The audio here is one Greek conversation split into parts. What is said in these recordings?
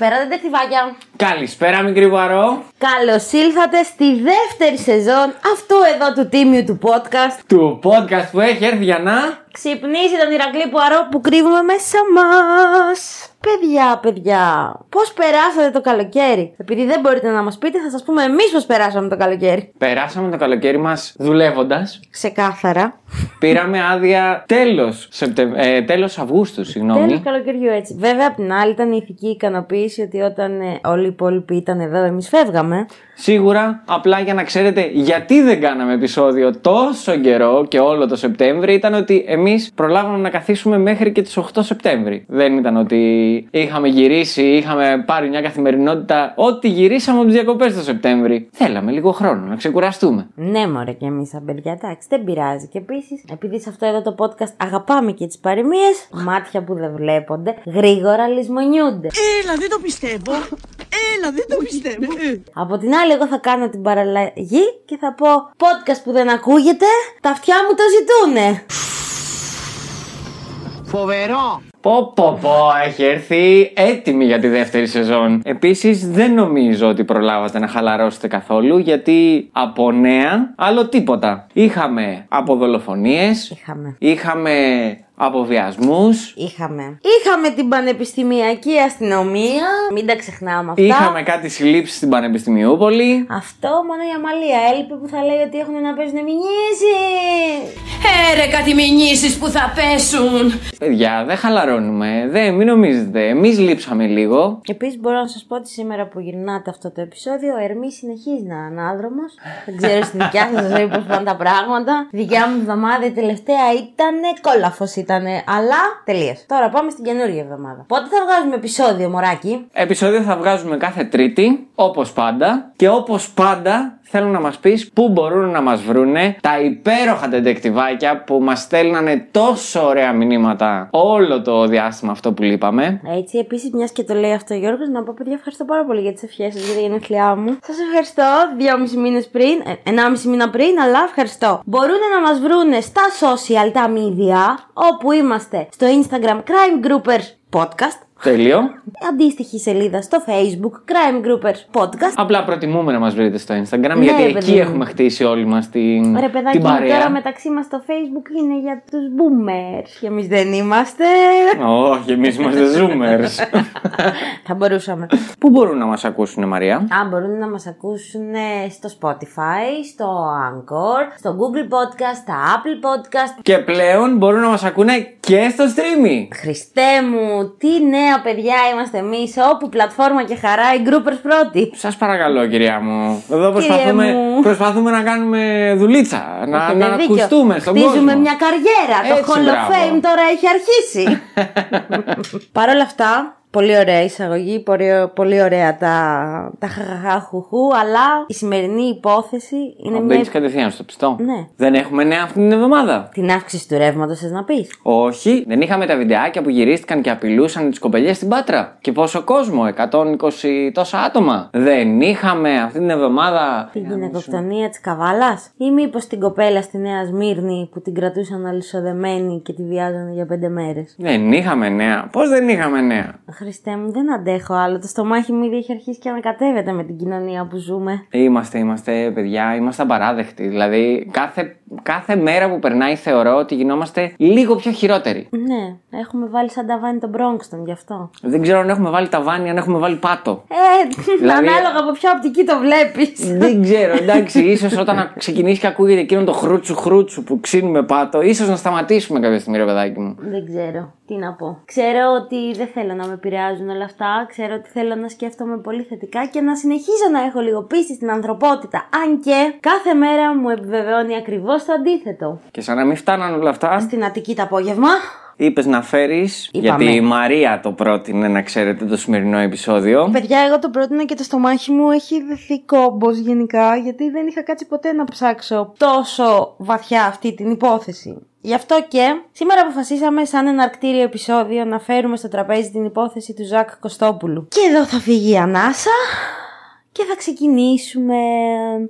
Καλησπέρα, δεντεκτιβάκια. Καλησπέρα μικρή Βαρό. Καλώς ήλθατε στη δεύτερη σεζόν αυτού εδώ του τίμιου του podcast. Του podcast που έχει έρθει για να... Ξυπνήσει τον Ηρακλή Πουαρό που κρύβουμε μέσα μας. Παιδιά, παιδιά, πώς περάσατε το καλοκαίρι; Επειδή δεν μπορείτε να μας πείτε, θα σας πούμε εμείς πώς περάσαμε το καλοκαίρι. Περάσαμε το καλοκαίρι μας δουλεύοντας. Ξεκάθαρα. Πήραμε άδεια τέλος, Σεπτε... ε, τέλος Αυγούστου, συγγνώμη. Τέλος καλοκαιριού έτσι. Βέβαια, απ' την άλλη ήταν η ηθική ικανοποίηση ότι όταν ε, όλοι οι υπόλοιποι ήταν εδώ, εμείς φεύγαμε. Σίγουρα, απλά για να ξέρετε γιατί δεν κάναμε επεισόδιο τόσο καιρό και όλο το Σεπτέμβρη, ήταν ότι εμείς προλάβαμε να καθίσουμε μέχρι και τις 8 Σεπτέμβρη. Δεν ήταν ότι είχαμε γυρίσει, είχαμε πάρει μια καθημερινότητα. Ό,τι γυρίσαμε από τις διακοπές το Σεπτέμβρη. Θέλαμε λίγο χρόνο να ξεκουραστούμε. Ναι, μωρέ και εμείς σαν παιδιά, εντάξει, δεν πειράζει. Και επίσης, επειδή σε αυτό εδώ το podcast αγαπάμε και τις παροιμίες, μάτια που δεν βλέπονται, γρήγορα λησμονιούνται. Έλα, δεν το πιστεύω. Έλα, δεν το πιστεύω. Από την άλλη, εγώ θα κάνω την παραλλαγή και θα πω podcast που δεν ακούγεται, τα αυτιά μου το ζητούνε. Φοβερό. Πω πω πω, έχει έρθει έτοιμη για τη δεύτερη σεζόν. Επίσης δεν νομίζω ότι προλάβατε να χαλαρώσετε καθόλου γιατί από νέα άλλο τίποτα. Είχαμε από δολοφονίες, Είχαμε. είχαμε από βιασμούς, Είχαμε. Είχαμε την πανεπιστημιακή αστυνομία. Μην τα ξεχνάμε αυτά. είχαμε κάτι συλλήψεις στην Πανεπιστημιούπολη. Αυτό μόνο η Αμαλία έλειπε που θα λέει ότι έχουν να παίζουν μηνύσει. Έρε κάτι μηνύσεις που θα πέσουν. Παιδιά, δεν χαλαρώνουμε, δεν, μην νομίζετε, εμείς λείψαμε λίγο. Επίσης, μπορώ να σας πω ότι σήμερα που γυρνάτε αυτό το επεισόδιο, ο Ερμής συνεχίζει να είναι ανάδρομος. Δεν ξέρω στη δικιά σας ζωή πώς πάνε τα πράγματα. Η δικιά μου εβδομάδα η τελευταία ήταν κόλαφος ήταν. Αλλά τελείω. Τώρα πάμε στην καινούργια εβδομάδα. Πότε θα βγάζουμε επεισόδιο, μωράκι; Επεισόδιο θα βγάζουμε κάθε Τρίτη, όπως πάντα. Και όπως πάντα θέλω να μας πεις πού μπορούν να μας βρούνε τα υπέροχα τεντεκτιβάκια που μας στέλνανε τόσο ωραία μηνύματα όλο το διάστημα αυτό που λείπαμε. Έτσι, επίσης, μιας και το λέει αυτό ο Γιώργος, να πω παιδιά ευχαριστώ πάρα πολύ για τις ευχές σας για τα γενέθλιά μου. Σας ευχαριστώ δυόμιση μήνες πριν, ε, ενάμιση μήνα πριν, αλλά ευχαριστώ. Μπορούν να μας βρούνε στα social τα media, όπου είμαστε στο Instagram Crime Groupers Podcast. Τέλειο. Αντίστοιχη σελίδα στο Facebook Crime Groupers Podcast. Απλά προτιμούμε να μας βρείτε στο Instagram Ναι, γιατί ρε, εκεί παιδί μου. έχουμε χτίσει όλοι μας την, Ρε παιδάκι την μου, παρέα. τώρα μεταξύ μας το Facebook είναι για τους boomers. Και εμείς δεν είμαστε. Όχι, εμείς είμαστε zoomers. Θα μπορούσαμε. Πού μπορούν να μας ακούσουν Μαρία; Αν μπορούν να μας ακούσουν ε, στο Spotify, στο Anchor, στο Google Podcast, στα Apple Podcast. Και πλέον μπορούν να μας ακούνε και στο streaming. Χριστέ μου, τι νέα παιδιά είμαστε εμείς, όπου πλατφόρμα και χαρά οι groupers πρώτοι. Σας παρακαλώ κυρία μου. Εδώ Κύριε προσπαθούμε, μου. προσπαθούμε να κάνουμε δουλίτσα. Να, Έχετε να δίκιο. ακουστούμε στον Χτίζουμε κόσμο. μια καριέρα. Έτσι, το Hall of μπράβο. Fame τώρα έχει αρχίσει. Παρ' όλα αυτά, πολύ ωραία εισαγωγή, πολύ, πολύ ωραία τα, τα χαχαχαχουχού, αλλά η σημερινή υπόθεση είναι μια... Μπαίνει κατευθείαν στο πιστό. Ναι. Δεν έχουμε νέα αυτή την εβδομάδα. Την αύξηση του ρεύματος, θες να πεις; Όχι, δεν είχαμε τα βιντεάκια που γυρίστηκαν και απειλούσαν τις κοπελιές στην Πάτρα. Και πόσο κόσμο, 120 τόσα άτομα. Δεν είχαμε αυτή την εβδομάδα. Την γυναικοκτονία της Καβάλας, ή μήπως την κοπέλα στη Νέα Σμύρνη που την κρατούσαν αλυσοδεμένη και τη βιάζανε για πέντε μέρες; Δεν είχαμε νέα. Πώς δεν είχαμε νέα; Χριστέ μου, δεν αντέχω άλλο. Το στομάχι μου ήδη έχει αρχίσει και ανακατεύεται με την κοινωνία που ζούμε. Είμαστε, είμαστε παιδιά, είμαστε απαράδεκτοι. Δηλαδή, κάθε, κάθε μέρα που περνάει θεωρώ ότι γινόμαστε λίγο πιο χειρότεροι. Ναι, έχουμε βάλει σαν ταβάνι τον Μπρόγκστον γι' αυτό. Δεν ξέρω αν έχουμε βάλει ταβάνι, αν έχουμε βάλει πάτο. Ε, Δηλαδή- ανάλογα από ποια οπτική το βλέπεις. Δεν ξέρω, εντάξει, ίσως όταν ξεκινήσει και ακούγεται εκείνο το χρούτσου χρούτσου που ξύνουμε πάτο, ίσως να σταματήσουμε κάποια στιγμή, ρε παιδάκι μου. Δεν ξέρω τι να πω. Ξέρω ότι δεν θέλω να με επηρεάζουν όλα αυτά. Ξέρω ότι θέλω να σκέφτομαι πολύ θετικά και να συνεχίζω να έχω λίγο πίστη στην ανθρωπότητα. Αν και κάθε μέρα μου επιβεβαιώνει ακριβώς το αντίθετο. Και σαν να μην φτάναν όλα αυτά, Στην Αττική το απόγευμα. είπες να φέρεις. Είπαμε. Γιατί η Μαρία το πρότεινε να ξέρετε το σημερινό επεισόδιο. Παιδιά, εγώ το πρότεινα και το στομάχι μου έχει δεθεί κόμπος γενικά, γιατί δεν είχα κάτσει ποτέ να ψάξω τόσο βαθιά αυτή την υπόθεση. Γι' αυτό και σήμερα αποφασίσαμε σαν εναρκτήριο επεισόδιο να φέρουμε στο τραπέζι την υπόθεση του Ζακ Κωστόπουλου. Και εδώ θα φύγει η ανάσα και θα ξεκινήσουμε.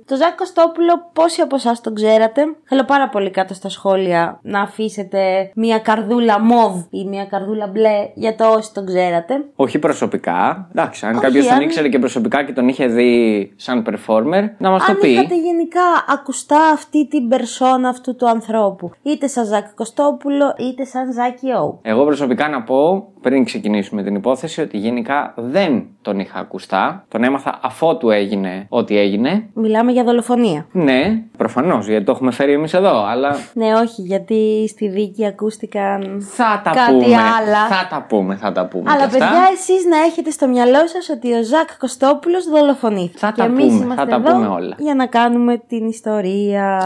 Το Ζακ Κωστόπουλο, πόσοι από εσάς τον ξέρατε; Θέλω πάρα πολύ κάτω στα σχόλια να αφήσετε μια καρδούλα μοβ ή μια καρδούλα μπλε για το όσοι τον ξέρατε. Όχι προσωπικά. Εντάξει, αν Όχι, κάποιος τον αν- ήξερε και προσωπικά και τον είχε δει σαν performer, να μας το Αν πει. είχατε γενικά ακουστά αυτή την περσόνα αυτού του ανθρώπου, είτε σαν Ζακ Κωστόπουλο, είτε σαν Ζάκη Ου. Εγώ προσωπικά να πω, πριν ξεκινήσουμε την υπόθεση, ότι γενικά δεν τον είχα ακουστά. Τον έμαθα αφότου έγινε ό,τι έγινε. Μιλάμε για δολοφονία. Ναι, προφανώς, γιατί το έχουμε φέρει εμείς εδώ, αλλά Ναι, όχι, γιατί στη δίκη ακούστηκαν θα τα κάτι πούμε. άλλα. Θα τα πούμε, θα τα πούμε. Αλλά κι αυτά. παιδιά, εσείς να έχετε στο μυαλό σας ότι ο Ζακ Κωστόπουλος δολοφονήθηκε. Θα και τα εμείς πούμε, είμαστε θα τα εδώ πούμε όλα. Για να κάνουμε την ιστορία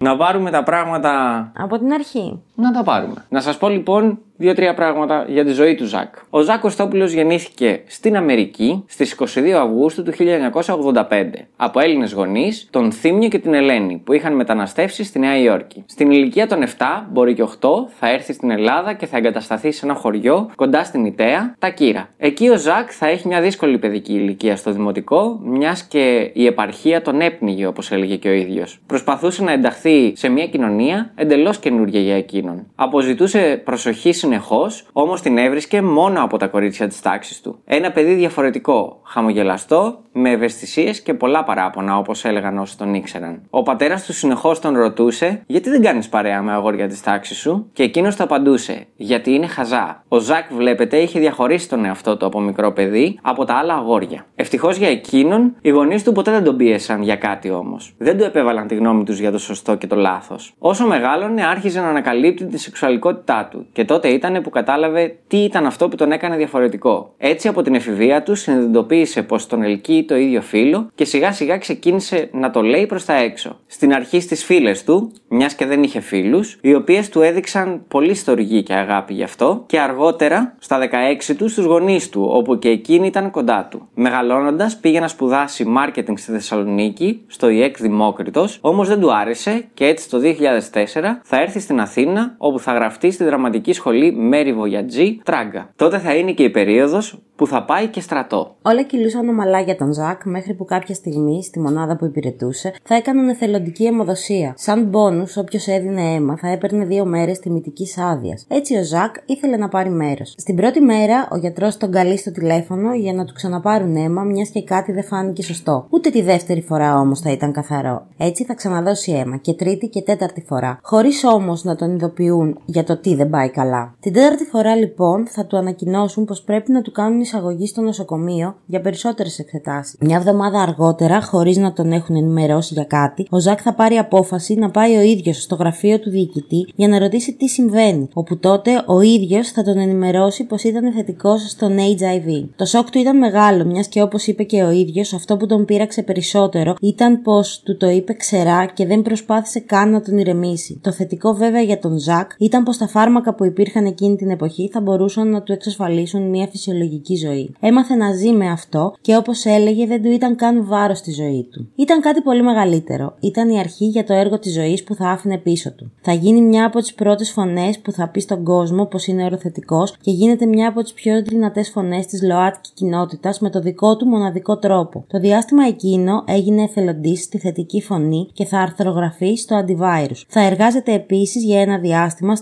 Να πάρουμε τα πράγματα από την αρχή. Να τα πάρουμε. Να σας πω λοιπόν δύο-τρία πράγματα για τη ζωή του Ζακ. Ο Ζακ Κωστόπουλος γεννήθηκε στην Αμερική στις 22 Αυγούστου του 1985 από Έλληνες γονείς, τον Θήμιο και την Ελένη, που είχαν μεταναστεύσει στη Νέα Υόρκη. Στην ηλικία των 7, μπορεί και 8, θα έρθει στην Ελλάδα και θα εγκατασταθεί σε ένα χωριό κοντά στην Ιταία, τα Κύρα. Εκεί ο Ζακ θα έχει μια δύσκολη παιδική ηλικία στο δημοτικό, μιας και η επαρχία τον έπνιγε, όπως έλεγε και ο ίδιος. Προσπαθούσε να ενταχθεί σε μια κοινωνία εντελώς καινούργια για εκείνον. Αποζητούσε προσοχή συνεχώς, όμως την έβρισκε μόνο από τα κορίτσια της τάξης του. Ένα παιδί διαφορετικό, χαμογελαστό, με ευαισθησίες και πολλά παράπονα, όπως έλεγαν όσοι τον ήξεραν. Ο πατέρας του συνεχώς τον ρωτούσε, Γιατί δεν κάνεις παρέα με αγόρια της τάξης σου, και εκείνος το απαντούσε, Γιατί είναι χαζά. Ο Ζακ, βλέπετε, είχε διαχωρίσει τον εαυτό του από μικρό παιδί από τα άλλα αγόρια. Ευτυχώς για εκείνον, οι γονείς του ποτέ δεν τον πίεσαν για κάτι όμως. Δεν του επέβαλαν τη γνώμη τους για το σωστό και το λάθος. Όσο μεγάλωνε, άρχιζε να ανακαλύπτει τη σεξουαλικότητά του, και τότε ήταν που κατάλαβε τι ήταν αυτό που τον έκανε διαφορετικό. Έτσι, από την εφηβεία του, συνειδητοποίησε πως τον ελκύει το ίδιο φίλο και σιγά σιγά ξεκίνησε να το λέει προς τα έξω. Στην αρχή στις φίλες του, μιας και δεν είχε φίλους, οι οποίες του έδειξαν πολύ στοργή και αγάπη γι' αυτό, και αργότερα, στα 16 του, στους γονείς του, όπου και εκείνοι ήταν κοντά του. Μεγαλώνοντας, πήγε να σπουδάσει μάρκετινγκ στη Θεσσαλονίκη, στο ΙΕΚ Δημόκριτος, όμως δεν του άρεσε και έτσι το 2004 θα έρθει στην Αθήνα, όπου θα γραφτεί στη δραματική σχολή Μέρι Βογιατζή, Τράγκα. Τότε θα είναι και η περίοδος που θα πάει και στρατό. Όλα κυλούσαν ομαλά για τον Ζακ μέχρι που κάποια στιγμή, στη μονάδα που υπηρετούσε, θα έκαναν εθελοντική αιμοδοσία. Σαν μπόνους, όποιος έδινε αίμα θα έπαιρνε δύο μέρες τιμητικής άδειας. Έτσι ο Ζακ ήθελε να πάρει μέρος. Στην πρώτη μέρα, ο γιατρός τον καλεί στο τηλέφωνο για να του ξαναπάρουν αίμα, μιας και κάτι δεν φάνηκε σωστό. Ούτε τη δεύτερη φορά όμως θα ήταν καθαρό. Έτσι θα ξαναδώσει αίμα και τρίτη και τέταρτη φορά. Χωρίς όμως να τον ειδοποιούν για το τι δεν πάει καλά. Την τέταρτη φορά λοιπόν θα του ανακοινώσουν πως πρέπει να του κάνουν εισαγωγή στο νοσοκομείο για περισσότερες εξετάσεις. Μια εβδομάδα αργότερα, χωρίς να τον έχουν ενημερώσει για κάτι, ο Ζακ θα πάρει απόφαση να πάει ο ίδιος στο γραφείο του διοικητή για να ρωτήσει τι συμβαίνει, όπου τότε ο ίδιος θα τον ενημερώσει πως ήταν θετικός στον HIV. Το σοκ του ήταν μεγάλο, μιας και όπως είπε και ο ίδιος, αυτό που τον πείραξε περισσότερο ήταν πως του το είπε ξερά και δεν προσπάθησε καν να τον ηρεμήσει. Το θετικό βέβαια για τον Ζακ ήταν πως τα φάρμακα που υπήρχαν εκείνη την εποχή θα μπορούσαν να του εξασφαλίσουν μια φυσιολογική ζωή. Έμαθε να ζει με αυτό και όπως έλεγε δεν του ήταν καν βάρος στη ζωή του. Ήταν κάτι πολύ μεγαλύτερο. Ήταν η αρχή για το έργο της ζωής που θα άφηνε πίσω του. Θα γίνει μια από τις πρώτες φωνές που θα πει στον κόσμο πως είναι οροθετικός και γίνεται μια από τις πιο δυνατές φωνές της ΛΟΑΤΚΙ κοινότητας με το δικό του μοναδικό τρόπο. Το διάστημα εκείνο έγινε εθελοντής στη θετική φωνή και θα αρθρογραφεί στο antivirus. Θα εργάζεται επίσης για ένα διάστημα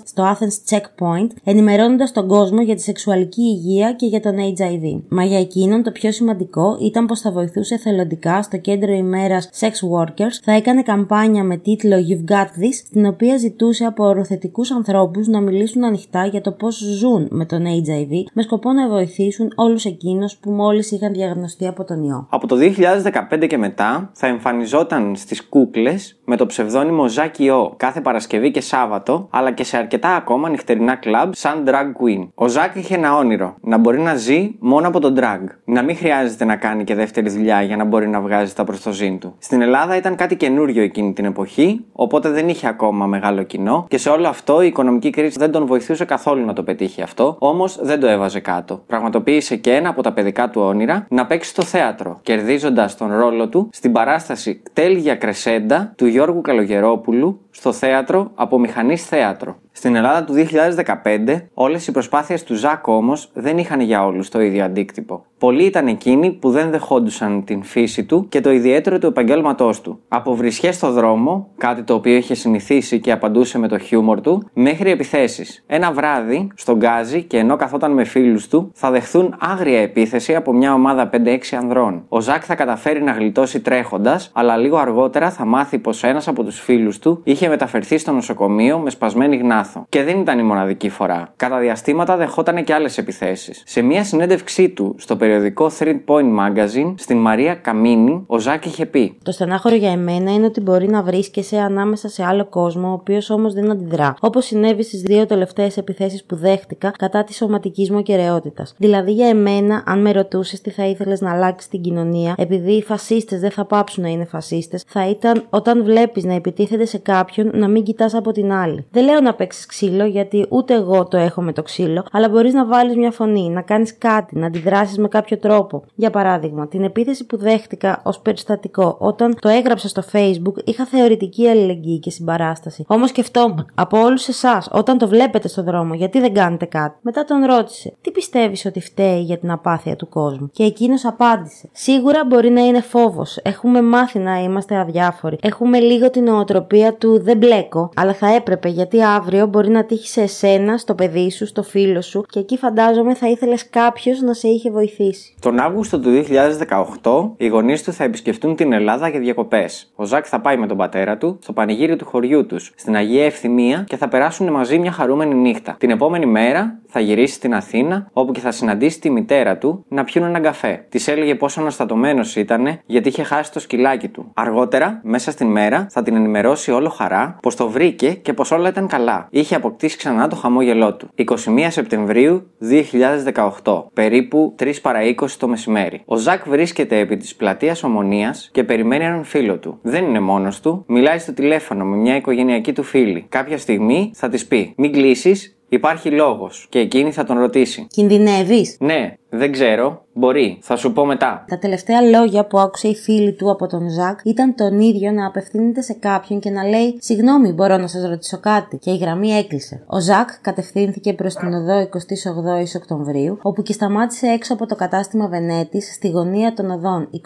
στο Athens Checkpoint, ενημερώνοντας τον κόσμο για τη σεξουαλική υγεία και για τον HIV. Μα για εκείνον το πιο σημαντικό ήταν πως θα βοηθούσε εθελοντικά στο κέντρο ημέρας Sex Workers, θα έκανε καμπάνια με τίτλο You've Got This, στην οποία ζητούσε από οροθετικούς ανθρώπους να μιλήσουν ανοιχτά για το πώς ζουν με τον HIV, με σκοπό να βοηθήσουν όλους εκείνους που μόλις είχαν διαγνωστεί από τον ιό. Από το 2015 και μετά θα εμφανιζόταν στις κούκλες με το ψευδόνυμο Ζάκι Ο κάθε Παρασκευή και Σάββατο, αλλά και σε αρκετά ακόμα νυχτερινά κλαμπ σαν drag queen. Ο Ζακ είχε ένα όνειρο, να μπορεί να ζει ζει μόνο από τον drag. Να μην χρειάζεται να κάνει και δεύτερη δουλειά για να μπορεί να βγάζει τα προς το ζήν του. Στην Ελλάδα ήταν κάτι καινούριο εκείνη την εποχή, οπότε δεν είχε ακόμα μεγάλο κοινό και σε όλο αυτό η οικονομική κρίση δεν τον βοηθούσε καθόλου να το πετύχει αυτό, όμως δεν το έβαζε κάτω. Πραγματοποίησε και ένα από τα παιδικά του όνειρα να παίξει στο θέατρο, κερδίζοντας τον ρόλο του στην παράσταση Τέλγια Κρεσέντα του Γιώργου Καλογερόπουλου στο θέατρο από μηχανής θέατρο. Στην Ελλάδα του 2015, όλες οι προσπάθειες του Ζακ όμως δεν είχαν για όλους το ίδιο αντίκτυπο. Πολλοί ήταν εκείνοι που δεν δεχόντουσαν την φύση του και το ιδιαίτερο του επαγγέλματός του. Από βρισχές στο δρόμο, κάτι το οποίο είχε συνηθίσει και απαντούσε με το χιούμορ του, μέχρι επιθέσεις. Ένα βράδυ, στον Γκάζι και ενώ καθόταν με φίλους του, θα δεχθούν άγρια επίθεση από μια ομάδα 5-6 ανδρών. Ο Ζακ θα καταφέρει να γλιτώσει τρέχοντας, αλλά λίγο αργότερα θα μάθει πως ένας από τους φίλους του είχε μεταφερθεί στο νοσοκομείο με σπασμένη γνάθο. Και δεν ήταν η μοναδική φορά. Κατά διαστήματα δεχόταν και άλλες επιθέσεις. Σε μια συνέντευξή του στο περιοδικό Three Point Magazine, στην Μαρία Καμίνη, ο Ζάκ είχε πει: Το στενάχωρο για εμένα είναι ότι μπορεί να βρίσκεσαι ανάμεσα σε άλλο κόσμο, ο οποίος όμως δεν αντιδρά. Όπως συνέβη στις δύο τελευταίες επιθέσεις που δέχτηκα κατά τη σωματική μου ακαιρεότητας. Δηλαδή για εμένα, αν με ρωτούσες τι θα ήθελες να αλλάξεις την κοινωνία, επειδή οι φασίστες δεν θα πάψουν να είναι φασίστες, θα ήταν όταν βλέπεις να επιτίθεται σε κάποιον να μην κοιτάς από την άλλη. Δεν λέω να παίξεις ξύλο, γιατί ούτε εγώ το έχω με το ξύλο, αλλά μπορείς να βάλεις μια φωνή, να κάνεις κάτι, να αντιδράσεις με κάποιο τρόπο. Για παράδειγμα, την επίθεση που δέχτηκα ως περιστατικό όταν το έγραψα στο Facebook, είχα θεωρητική αλληλεγγύη και συμπαράσταση. Όμως σκεφτόμουν, από όλους εσάς, όταν το βλέπετε στο δρόμο, γιατί δεν κάνετε κάτι; Μετά τον ρώτησε, τι πιστεύεις ότι φταίει για την απάθεια του κόσμου; Και εκείνος απάντησε, Σίγουρα μπορεί να είναι φόβος. Έχουμε μάθει να είμαστε αδιάφοροι. Έχουμε λίγο την νοοτροπία του δεν μπλέκω, αλλά θα έπρεπε γιατί αύριο μπορεί να τύχει σε εσένα, στο παιδί σου, στο φίλο σου και εκεί φαντάζομαι θα ήθελες κάποιος να σε είχε βοηθήσει. Τον Αύγουστο του 2018, οι γονείς του θα επισκεφτούν την Ελλάδα για διακοπές. Ο Ζακ θα πάει με τον πατέρα του στο πανηγύρι του χωριού τους, στην Αγία Ευθυμία και θα περάσουν μαζί μια χαρούμενη νύχτα. Την επόμενη μέρα θα γυρίσει στην Αθήνα, όπου και θα συναντήσει τη μητέρα του να πιούν έναν καφέ. Της έλεγε πόσο αναστατωμένος ήταν γιατί είχε χάσει το σκυλάκι του. Αργότερα, μέσα στην μέρα, θα την ενημερώσει όλο χαρά πως το βρήκε και πως όλα ήταν καλά. Είχε αποκτήσει ξανά το χαμόγελό του. 21 Σεπτεμβρίου 2018, περίπου 3 παρα 20 το μεσημέρι. Ο Ζακ βρίσκεται επί της πλατείας Ομονίας και περιμένει έναν φίλο του. Δεν είναι μόνος του, μιλάει στο τηλέφωνο με μια οικογενειακή του φίλη. Κάποια στιγμή θα της πει: Μην κλείσεις, Υπάρχει λόγος. Και εκείνη θα τον ρωτήσει. Κινδυνεύεις; Ναι, δεν ξέρω. Μπορεί. Θα σου πω μετά. Τα τελευταία λόγια που άκουσε η φίλη του από τον Ζακ ήταν τον ίδιο να απευθύνεται σε κάποιον και να λέει Συγγνώμη, μπορώ να σας ρωτήσω κάτι. Και η γραμμή έκλεισε. Ο Ζακ κατευθύνθηκε προς την οδό 28 Οκτωβρίου, όπου και σταμάτησε έξω από το κατάστημα Βενέτης στη γωνία των οδών 28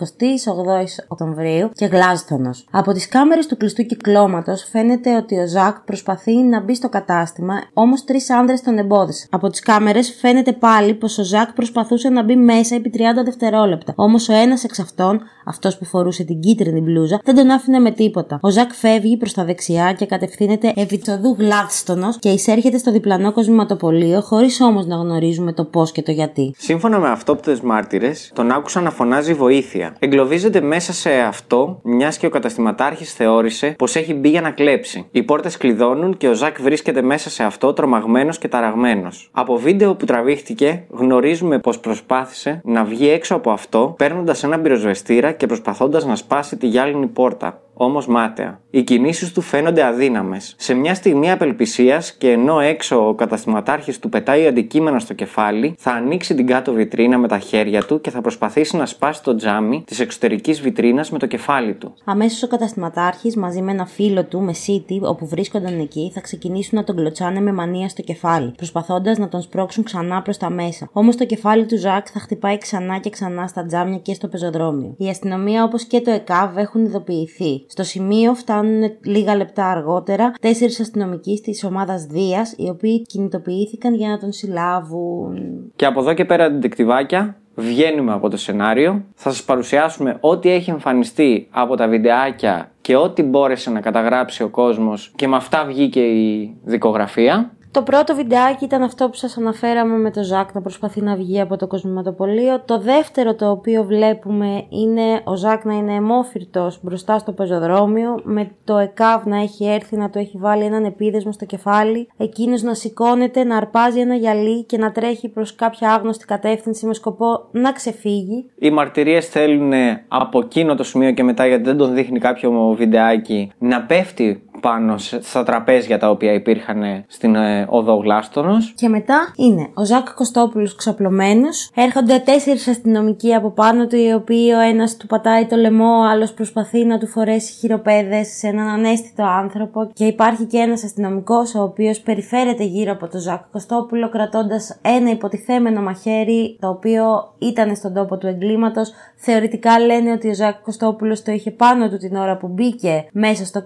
Οκτωβρίου και Γλάζθονο. Από τις κάμερες του κλειστού κυκλώματος φαίνεται ότι ο Ζακ προσπαθεί να μπει στο κατάστημα, όμως τρεις άντρε τον εμπόδισαν. Από τις κάμερες φαίνεται πάλι πως ο Ζακ προσπαθούσε να μπει μέσα επί 30 δευτερόλεπτα. Όμως ο ένας εξ αυτών, αυτός που φορούσε την κίτρινη μπλούζα, δεν τον άφηνε με τίποτα. Ο Ζακ φεύγει προς τα δεξιά και κατευθύνεται επί του οδού Γλάδστονο και εισέρχεται στο διπλανό κοσμηματοπολείο, χωρίς όμως να γνωρίζουμε το πώς και το γιατί. Σύμφωνα με αυτόπτες μάρτυρες, τον άκουσαν να φωνάζει βοήθεια. Εγκλωβίζεται μέσα σε αυτό, μιας και ο καταστηματάρχης θεώρησε πως έχει μπει για να κλέψει. Οι πόρτες κλειδώνουν και ο Ζακ βρίσκεται μέσα σε αυτό τρομαγμένος και ταραγμένος. Από βίντεο που τραβήχτηκε, γνωρίζουμε πως προσπάθησε να βγει έξω από αυτό, παίρνοντας ένα πυροσβεστήρα και προσπαθώντας να σπάσει τη γυάλινη πόρτα όμως μάταια. Οι κινήσεις του φαίνονται αδύναμες. Σε μια στιγμή απελπισίας και ενώ έξω ο καταστηματάρχης του πετάει αντικείμενα στο κεφάλι, θα ανοίξει την κάτω βιτρίνα με τα χέρια του και θα προσπαθήσει να σπάσει το τζάμι της εξωτερικής βιτρίνας με το κεφάλι του. Αμέσως ο καταστηματάρχης μαζί με ένα φίλο του με σίτι όπου βρίσκονταν εκεί θα ξεκινήσουν να τον κλωτσάνε με μανία στο κεφάλι, προσπαθώντας να τον σπρώξουν ξανά προς τα μέσα. Όμως το κεφάλι του Ζακ θα χτυπάει ξανά και ξανά στα τζάμια και στο πεζοδρόμιο. Η αστυνομία όπως και το ΕΚΑΒ έχουν ειδοποιηθεί. Στο σημείο φτάνουν λίγα λεπτά αργότερα τέσσερις αστυνομικοί της ομάδας Δίας, οι οποίοι κινητοποιήθηκαν για να τον συλλάβουν. Και από εδώ και πέρα, αντικτυβάκια, βγαίνουμε από το σενάριο. Θα σας παρουσιάσουμε ό,τι έχει εμφανιστεί από τα βιντεάκια και ό,τι μπόρεσε να καταγράψει ο κόσμος και με αυτά βγήκε η δικογραφία. Το πρώτο βιντεάκι ήταν αυτό που σας αναφέραμε με το Ζακ να προσπαθεί να βγει από το κοσμηματοπολείο. Το δεύτερο το οποίο βλέπουμε είναι ο Ζακ να είναι αιμόφυρτος μπροστά στο πεζοδρόμιο με το ΕΚΑΒ να έχει έρθει να του έχει βάλει έναν επίδεσμο στο κεφάλι. Εκείνος να σηκώνεται, να αρπάζει ένα γυαλί και να τρέχει προς κάποια άγνωστη κατεύθυνση με σκοπό να ξεφύγει. Οι μαρτυρίες θέλουν από εκείνο το σημείο και μετά γιατί δεν τον δείχνει κάποιο βιντεάκι να πέφτει πάνω στα τραπέζια τα οποία υπήρχαν στην ε, οδό Γλάστονος. Και μετά είναι ο Ζακ Κωστόπουλος ξαπλωμένος. Έρχονται τέσσερις αστυνομικοί από πάνω του, οι οποίοι ο ένας του πατάει το λαιμό, ο άλλος προσπαθεί να του φορέσει χειροπέδες σε έναν ανέστητο άνθρωπο. Και υπάρχει και ένας αστυνομικός, ο οποίος περιφέρεται γύρω από τον Ζακ Κωστόπουλο, κρατώντας ένα υποτιθέμενο μαχαίρι, το οποίο ήταν στον τόπο του εγκλήματος. Θεωρητικά λένε ότι ο Ζακ Κωστόπουλος το είχε πάνω του την ώρα που μπήκε μέσα στο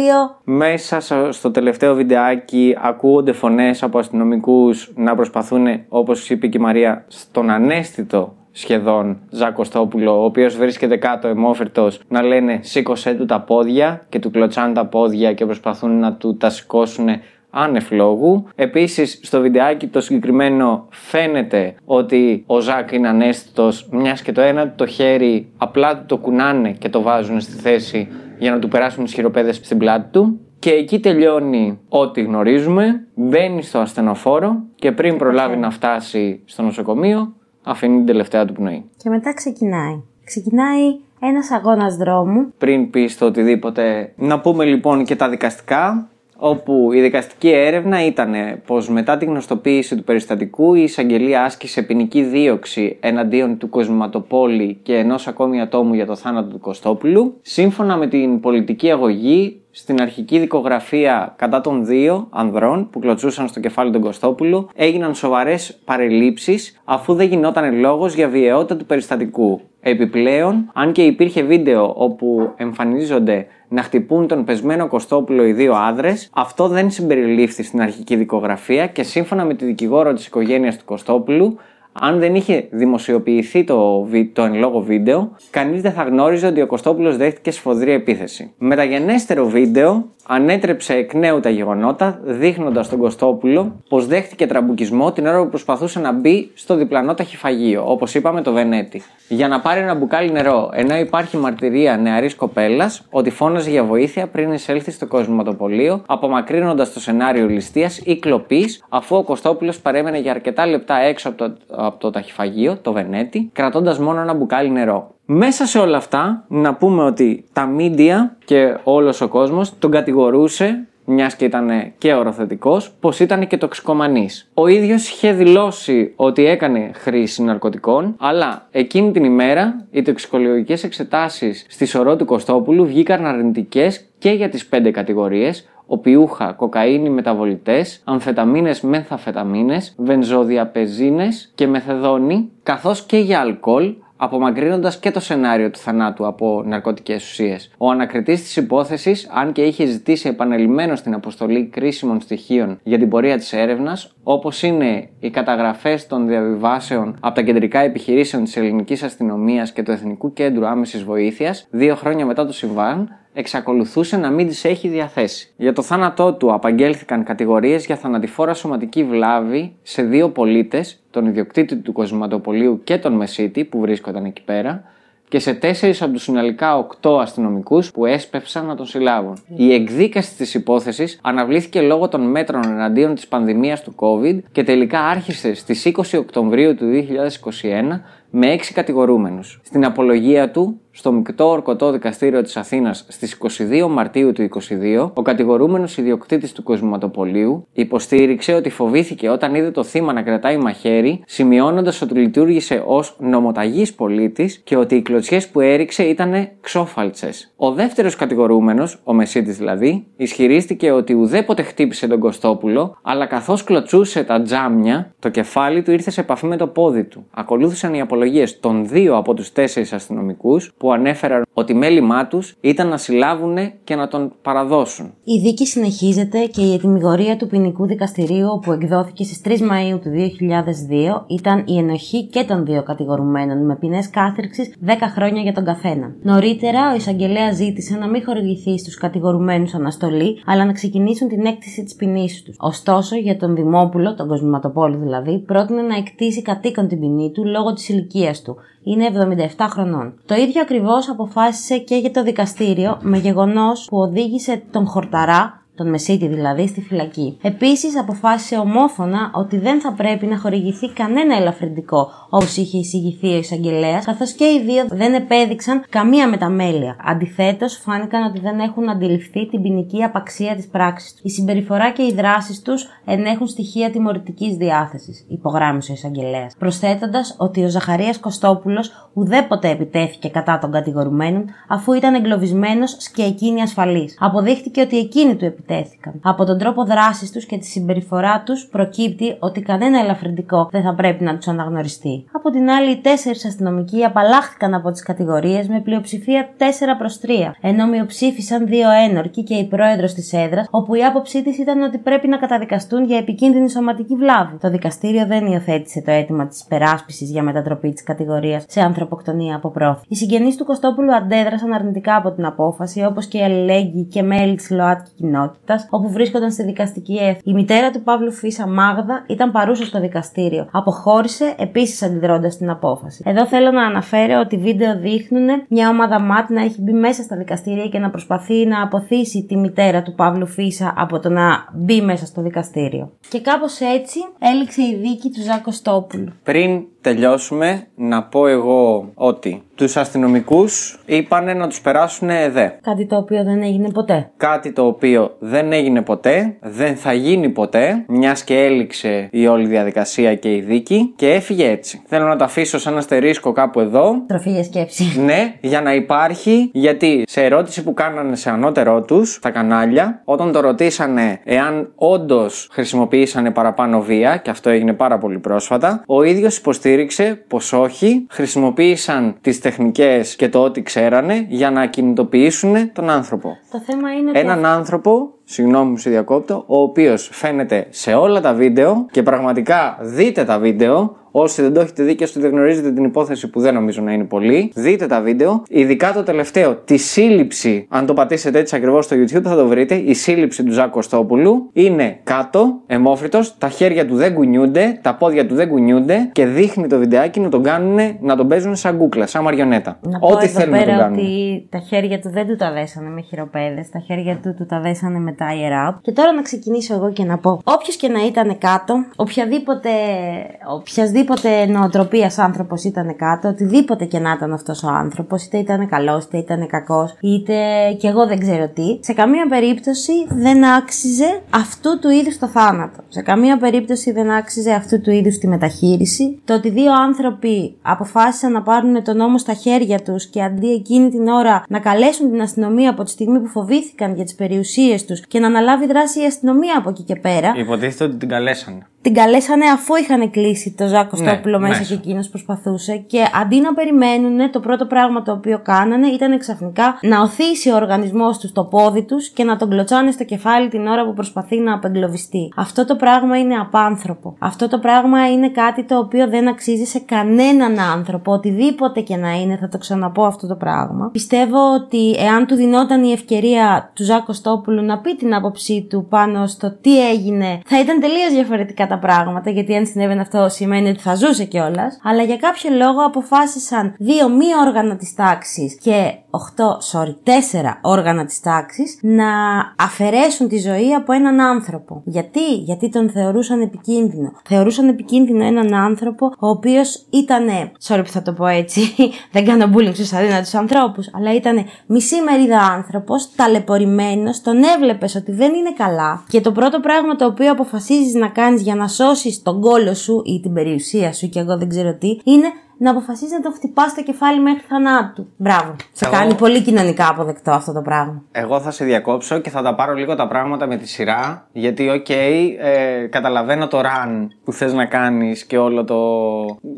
κοσμηματοπολείο μέσα στο τελευταίο βιντεάκι ακούγονται φωνές από αστυνομικούς να προσπαθούν, όπως είπε και η Μαρία, στον ανέστητο σχεδόν Ζακοστόπουλο, ο οποίος βρίσκεται κάτω εμόφερτο, να λένε σήκωσέ του τα πόδια και του κλωτσάνε τα πόδια και προσπαθούν να του τα σηκώσουν άνευ λόγου. Επίσης, στο βιντεάκι το συγκεκριμένο φαίνεται ότι ο Ζακ είναι ανέστητος, μιας και το ένα το χέρι απλά του το κουνάνε και το βάζουν στη θέση για να του περάσουν τις χειροπέδες στην πλάτη του. Και εκεί τελειώνει ό,τι γνωρίζουμε, μπαίνει στο ασθενοφόρο και πριν προλάβει να φτάσει στο νοσοκομείο, αφήνει την τελευταία του πνοή. Και μετά ξεκινάει. Ξεκινάει ένας αγώνας δρόμου. Πριν πει το οτιδήποτε, να πούμε λοιπόν και τα δικαστικά όπου η δικαστική έρευνα ήταν πως μετά την γνωστοποίηση του περιστατικού η εισαγγελία άσκησε ποινική δίωξη εναντίον του Κοσμηματοπόλη και ενός ακόμη ατόμου για το θάνατο του Κωστόπουλου. Σύμφωνα με την πολιτική αγωγή, στην αρχική δικογραφία κατά των δύο ανδρών που κλωτσούσαν στο κεφάλι τον Κωστόπουλου έγιναν σοβαρές παρελήψεις αφού δεν γινόταν λόγος για βιαιότητα του περιστατικού. Επιπλέον, αν και υπήρχε βίντεο όπου εμφανίζονται να χτυπούν τον πεσμένο Κωστόπουλο οι δύο άντρε, αυτό δεν συμπεριλήφθη στην αρχική δικογραφία και σύμφωνα με τη δικηγόρο της οικογένειας του Κωστόπουλου, αν δεν είχε δημοσιοποιηθεί το, το εν λόγω βίντεο, κανείς δεν θα γνώριζε ότι ο Κωστόπουλος δέχτηκε σφοδρή επίθεση. Μεταγενέστερο βίντεο ανέτρεψε εκ νέου τα γεγονότα, δείχνοντας τον Κωστόπουλο πως δέχτηκε τραμπουκισμό την ώρα που προσπαθούσε να μπει στο διπλανό ταχυφαγείο, όπως είπαμε το Βενέτι, για να πάρει ένα μπουκάλι νερό, ενώ υπάρχει μαρτυρία νεαρής κοπέλας ότι φώναζε για βοήθεια πριν εισέλθει στο κοσμοτοπολείο, απομακρύνοντας το σενάριο ληστείας ή κλοπής, αφού ο Κωστόπουλος παρέμενε για αρκετά λεπτά έξω από το, από το ταχυφαγείο, το Βενέτι, κρατώντας μόνο ένα μπουκάλι νερό. Μέσα σε όλα αυτά, να πούμε ότι τα μίντια και όλος ο κόσμος τον κατηγορούσε μιας και ήταν και οροθετικός, πως ήταν και τοξικομανής. Ο ίδιος είχε δηλώσει ότι έκανε χρήση ναρκωτικών, αλλά εκείνη την ημέρα οι τοξικολογικές εξετάσεις στη σωρό του Κωστόπουλου βγήκαν αρνητικές και για τις πέντε κατηγορίες, οπιούχα, κοκαίνη, μεταβολητές, αμφεταμίνες, μενθαφεταμίνες, βενζοδιαπεζίνες και μεθεδόνη, καθώς και για αλκοόλ, απομακρύνοντας και το σενάριο του θανάτου από ναρκωτικές ουσίες. Ο ανακριτής της υπόθεσης, αν και είχε ζητήσει επανελειμμένο στην αποστολή κρίσιμων στοιχείων για την πορεία της έρευνας, όπως είναι οι καταγραφές των διαβιβάσεων από τα κεντρικά επιχειρήσεων της ελληνικής αστυνομίας και του Εθνικού Κέντρου Άμεσης Βοήθειας, δύο χρόνια μετά το συμβάν, εξακολουθούσε να μην τις έχει διαθέσει. Για το θάνατό του απαγγέλθηκαν κατηγορίες για θανατηφόρα σωματική βλάβη σε δύο πολίτες, τον ιδιοκτήτη του κοσματοπολίου και τον Μεσίτη που βρίσκονταν εκεί πέρα, και σε τέσσερις από τους συνολικά οκτώ αστυνομικούς που έσπευσαν να τον συλλάβουν. Η εκδίκαση της υπόθεσης αναβλήθηκε λόγω των μέτρων εναντίον της πανδημίας του COVID και τελικά άρχισε στις 20 Οκτωβρίου του 2021 με έξι κατηγορούμενους. Στην απολογία του, στο Μικτό Ορκωτό Δικαστήριο της Αθήνας στις 22 Μαρτίου του 2022, ο κατηγορούμενος ιδιοκτήτης του κοσμηματοπολίου υποστήριξε ότι φοβήθηκε όταν είδε το θύμα να κρατάει μαχαίρι, σημειώνοντας ότι λειτουργήσε ως νομοταγής πολίτης και ότι οι κλωτσιές που έριξε ήταν ξόφαλτσες. Ο δεύτερος κατηγορούμενος, ο Μεσίτης δηλαδή, ισχυρίστηκε ότι ουδέποτε χτύπησε τον Κωστόπουλο, αλλά καθώς κλωτσούσε τα τζάμια, το κεφάλι του ήρθε σε επαφή με το πόδι του. Ακολούθησαν οι απολογίες των δύο από τους τέσσερις αστυνομικούς που ανέφεραν ότι μέλημά τους ήταν να συλλάβουν και να τον παραδώσουν. Η δίκη συνεχίζεται και η ετοιμιγορία του ποινικού δικαστηρίου που εκδόθηκε στις 3 Μαΐου του 2002 ήταν η ενοχή και των δύο κατηγορουμένων με ποινές κάθριξης 10 χρόνια για τον καθένα. Νωρίτερα ο εισαγγελέα ζήτησε να μην χορηγηθεί στους κατηγορουμένους αναστολή αλλά να ξεκινήσουν την έκτηση της ποινής τους. Ωστόσο για τον Δημόπουλο, τον Κοσμηματοπόλη δηλαδή, πρότεινε να εκτίσει κατοίκον την ποινή του λόγω της ηλικίας του είναι 77 χρονών. Το ίδιο ακριβώς αποφάσισε και για το δικαστήριο με γεγονός που οδήγησε τον Χορταρά τον Μεσίτη δηλαδή, στη φυλακή. Επίσης, αποφάσισε ομόφωνα ότι δεν θα πρέπει να χορηγηθεί κανένα ελαφρυντικό όπως είχε εισηγηθεί ο εισαγγελέας, καθώς και οι δύο δεν επέδειξαν καμία μεταμέλεια. Αντιθέτως, φάνηκαν ότι δεν έχουν αντιληφθεί την ποινική απαξία της πράξης τους. Η συμπεριφορά και οι δράσεις τους ενέχουν στοιχεία τιμωρητικής διάθεσης, υπογράμμισε ο εισαγγελέας, προσθέτοντας ότι ο Ζαχαρίας Κωστόπουλος ουδέποτε επιτέθηκε κατά των κατηγορουμένων αφού ήταν εγκλωβισμένος και εκείνη ασφαλής. Αποδείχτηκε ότι εκείνη του επιτέθηκαν από τον τρόπο δράσης τους και τη συμπεριφορά τους προκύπτει ότι κανένα ελαφρυντικό δεν θα πρέπει να τους αναγνωριστεί. Από την άλλη, οι τέσσερις αστυνομικοί απαλλάχθηκαν από τις κατηγορίες με πλειοψηφία 4 προς 3, ενώ μειοψήφισαν δύο ένορκοι και η πρόεδρος της έδρας, όπου η άποψή της ήταν ότι πρέπει να καταδικαστούν για επικίνδυνη σωματική βλάβη. Το δικαστήριο δεν υιοθέτησε το αίτημα της υπεράσπισης για μετατροπή της κατηγορίας σε ανθρωποκτονία από πρόθεση. Οι συγγενείς του Κωστόπουλου αντέδρασαν αρνητικά από την απόφαση, όπως και οι αλληλέγγυοι και μέλη της ΛΟΑΤΚΙ κοινότητας όπου βρίσκονταν στη δικαστική αίθουσα. Η μητέρα του Παύλου Φίσα Μάγδα ήταν παρούσα στο δικαστήριο. Αποχώρησε επίσης αντιδρώντας την απόφαση. Εδώ θέλω να αναφέρω ότι βίντεο δείχνουν μια ομάδα ΜΑΤ να έχει μπει μέσα στα δικαστήρια και να προσπαθεί να αποθήσει τη μητέρα του Παύλου Φίσα από το να μπει μέσα στο δικαστήριο. Και κάπως έτσι έληξε η δίκη του Ζάκο Στόπουλου. Πριν τελειώσουμε, να πω εγώ ότι τους αστυνομικούς είπανε να τους περάσουν ΕΔΕ. Κάτι το οποίο δεν έγινε ποτέ. Κάτι το οποίο δεν έγινε ποτέ, δεν θα γίνει ποτέ, μιας και έληξε η όλη διαδικασία και η δίκη και έφυγε έτσι. Θέλω να το αφήσω σαν αστερίσκο κάπου εδώ. Τροφή για σκέψη. Ναι, για να υπάρχει, γιατί σε ερώτηση που κάνανε σε ανώτερό τους, στα κανάλια, όταν το ρωτήσανε εάν όντως χρησιμοποιήσανε παραπάνω βία, και αυτό έγινε πάρα πολύ πρόσφατα, ο ίδιος υποστήριξε πως όχι, χρησιμοποίησαν τις τεχνικές και το ό,τι ξέρανε για να κινητοποιήσουν τον άνθρωπο. Το θέμα είναι ότι. Έναν άνθρωπο συγγνώμη που σε διακόπτω, ο οποίος φαίνεται σε όλα τα βίντεο και πραγματικά δείτε τα βίντεο. Όσοι δεν το έχετε δει και όσοι δεν γνωρίζετε την υπόθεση που δεν νομίζω να είναι πολύ, δείτε τα βίντεο. Ειδικά το τελευταίο, τη σύλληψη, αν το πατήσετε έτσι ακριβώς στο YouTube θα το βρείτε. Η σύλληψη του Ζάκου Κωστόπουλου είναι κάτω, εμόφριτο, τα χέρια του δεν κουνιούνται, τα πόδια του δεν κουνιούνται και δείχνει το βιντεάκι να τον κάνουν, να τον παίζουν σαν κούκλα, σαν μαριονέτα. Να πω Ό,τι θέλουν να τον κάνουν. ότι τα χέρια του δεν του τα δέσανε με χειροπέδες, τα χέρια του του τα δέσανε με τα ιερά. Και τώρα να ξεκινήσω εγώ και να πω: Όποιος και να ήταν κάτω, οποιαδήποτε, οποιασδήποτε νοοτροπίας άνθρωπος ήταν κάτω, οτιδήποτε και να ήταν αυτός ο άνθρωπος, είτε ήταν καλός, είτε ήταν κακός, είτε και εγώ δεν ξέρω τι, σε καμία περίπτωση δεν άξιζε αυτού του είδους το θάνατο. Σε καμία περίπτωση δεν άξιζε αυτού του είδους τη μεταχείριση. Το ότι δύο άνθρωποι αποφάσισαν να πάρουν τον νόμο στα χέρια τους και αντί εκείνη την ώρα να καλέσουν την αστυνομία από τη στιγμή που φοβήθηκαν για τις περιουσίες τους και να αναλάβει δράση η αστυνομία από εκεί και πέρα. Υποτίθεται ότι την καλέσανε την καλέσανε αφού είχαν κλείσει το Ζάκο ναι, Στόπουλο μέσα, μέσα και εκείνος προσπαθούσε. Και αντί να περιμένουν, το πρώτο πράγμα το οποίο κάνανε ήταν ξαφνικά να οθήσει ο οργανισμός τους το πόδι τους και να τον κλωτσάνε στο κεφάλι την ώρα που προσπαθεί να απεγκλωβιστεί. Αυτό το πράγμα είναι απάνθρωπο. Αυτό το πράγμα είναι κάτι το οποίο δεν αξίζει σε κανέναν άνθρωπο, οτιδήποτε και να είναι, θα το ξαναπώ αυτό το πράγμα. Πιστεύω ότι εάν του δινόταν η ευκαιρία του Ζάκο Στόπουλου να πει την άποψή του πάνω στο τι έγινε, θα ήταν τελείως διαφορετικά τα πράγματα, γιατί αν συνέβαινε αυτό σημαίνει ότι θα ζούσε κιόλας. Αλλά για κάποιο λόγο αποφάσισαν δύο μη όργανα της τάξης και 8, sorry, 4 όργανα της τάξης να αφαιρέσουν τη ζωή από έναν άνθρωπο. Γιατί; Γιατί τον θεωρούσαν επικίνδυνο. Θεωρούσαν επικίνδυνο έναν άνθρωπο ο οποίος ήταν, sorry που θα το πω έτσι, δεν κάνω bullying στους αδύνατους ανθρώπους, αλλά ήταν μισή μερίδα άνθρωπος, ταλαιπωρημένος, τον έβλεπες ότι δεν είναι καλά και το πρώτο πράγμα το οποίο αποφασίζεις να κάνεις για να σώσεις τον κόλο σου ή την περιουσία σου και εγώ δεν ξέρω τι, είναι να αποφασίσει να τον χτυπάς στο κεφάλι μέχρι θανάτου. Μπράβο. Σε Εγώ- κάνει πολύ κοινωνικά αποδεκτό αυτό το πράγμα. Εγώ θα σε διακόψω και θα τα πάρω λίγο τα πράγματα με τη σειρά. Γιατί, οκ, ε, καταλαβαίνω το rant που θες να κάνεις και όλο το,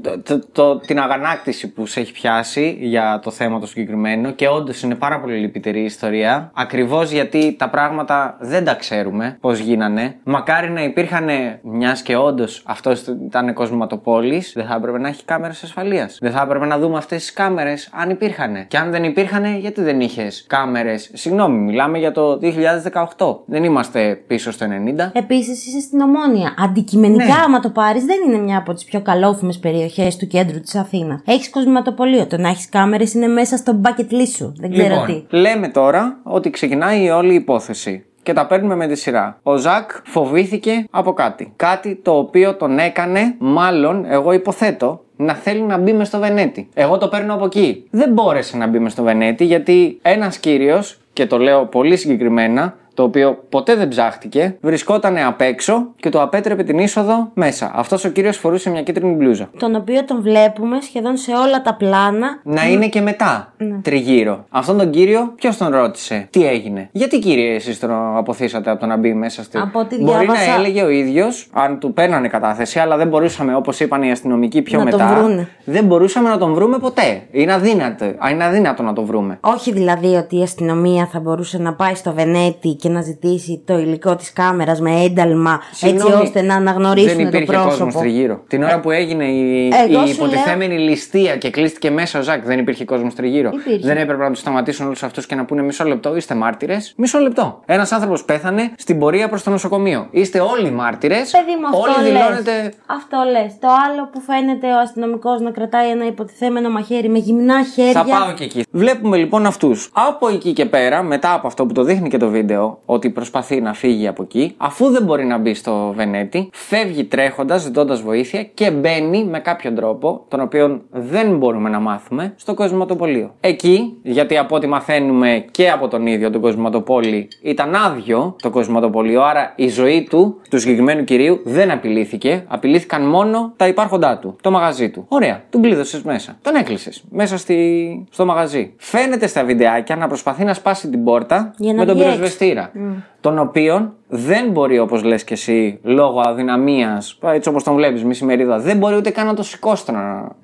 το, το- το- την αγανάκτηση που σε έχει πιάσει για το θέμα το συγκεκριμένο. Και όντως είναι πάρα πολύ λυπητερή η ιστορία. Ακριβώς γιατί τα πράγματα δεν τα ξέρουμε πώς γίνανε. Μακάρι να υπήρχαν, μιας και όντως αυτός ήταν κοσματοπόλη, δεν θα έπρεπε να έχει κάμερες ασφαλεία. Δεν θα έπρεπε να δούμε αυτές τις κάμερες αν υπήρχαν. Και αν δεν υπήρχαν, γιατί δεν είχες κάμερες; Συγγνώμη, μιλάμε για το 2018. Δεν είμαστε πίσω στο 90. Επίσης είσαι στην Ομόνια. Αντικειμενικά, Ναι. άμα το πάρεις, δεν είναι μια από τις πιο καλόφημες περιοχές του κέντρου της Αθήνας. Έχεις κοσματοπολείο. Το να έχεις κάμερες είναι μέσα στο bucket list σου. Δεν ξέρω τι. Λοιπόν, λέμε τώρα ότι ξεκινάει η όλη υπόθεση. Και τα παίρνουμε με τη σειρά. Ο Ζακ φοβήθηκε από κάτι. Κάτι το οποίο τον έκανε, μάλλον, εγώ υποθέτω, να θέλει να μπει μες στο Βενέτη. Εγώ το παίρνω από εκεί. Δεν μπόρεσε να μπει μες στο Βενέτη γιατί ένας κύριος, και το λέω πολύ συγκεκριμένα, το οποίο ποτέ δεν ψάχτηκε, βρισκόταν απ' έξω και του απέτρεπε την είσοδο μέσα. Αυτός ο κύριος φορούσε μια κίτρινη μπλούζα. Τον οποίο τον βλέπουμε σχεδόν σε όλα τα πλάνα. Να είναι και μετά τριγύρω. Αυτόν τον κύριο, ποιος τον ρώτησε, τι έγινε; Γιατί κύριε, εσείς τον αποθήσατε από το να μπει μέσα στη. Από ό,τι Μπορεί διάβασα- να έλεγε ο ίδιος, αν του παίρνανε κατάθεση, αλλά δεν μπορούσαμε, όπως είπαν οι αστυνομικοί πιο Να τον μετά. βρούνε. Δεν μπορούσαμε να τον βρούμε ποτέ. Είναι αδύνατο, α, είναι αδύνατο να τον βρούμε. Όχι δηλαδή ότι η αστυνομία θα μπορούσε να πάει στο Βενέτη και να ζητήσει το υλικό της κάμερας με ένταλμα Συγγνώμη, έτσι ώστε να αναγνωρίσουν Δεν το υπήρχε κόσμος πρόσωπο. τριγύρω. Την ώρα που έγινε η, εγώ η σου υποτιθέμενη ληστεία και κλείστηκε μέσα ο Ζακ, δεν υπήρχε κόσμος τριγύρω. Υπήρχε. Δεν έπρεπε να τους σταματήσουν όλους αυτούς και να πούνε μισό λεπτό, είστε μάρτυρες. Μισό λεπτό. Ένας άνθρωπος πέθανε στην πορεία προς το νοσοκομείο. Είστε όλοι μάρτυρες. Παιδί μου, αυτό Όλοι λες. δηλώνετε. Αυτό λες. Το άλλο που φαίνεται ο αστυνομικός να κρατάει ένα υποτιθέμενο μαχαίρι με γυμνά χέρια. Θα πάω και εκεί. Βλέπουμε λοιπόν αυτούς. Από εκεί και πέρα, μετά από αυτό που το δείχνει και το βίντεο, ότι προσπαθεί να φύγει από εκεί, αφού δεν μπορεί να μπει στο Βενέτη, φεύγει τρέχοντας, ζητώντας βοήθεια και μπαίνει με κάποιον τρόπο, τον οποίο δεν μπορούμε να μάθουμε, στο κοσματοπολείο. Εκεί, γιατί από ό,τι μαθαίνουμε και από τον ίδιο τον κοσματοπόλη, ήταν άδειο το κοσματοπολείο, άρα η ζωή του, του συγκεκριμένου κυρίου, δεν απειλήθηκε. Απειλήθηκαν μόνο τα υπάρχοντά του, το μαγαζί του. Ωραία, τον κλείδωσε μέσα. Τον έκλεισες μέσα στη... στο μαγαζί. Φαίνεται στα βιντεάκια να προσπαθεί να σπάσει την πόρτα Για να με τον βγει έξω. πυροσβεστήρα. Τον οποίον δεν μπορεί, όπως λες και εσύ, λόγω αδυναμίας, έτσι όπως τον βλέπεις, μη ημερίδα, δεν μπορεί ούτε καν να το σηκώσει τον,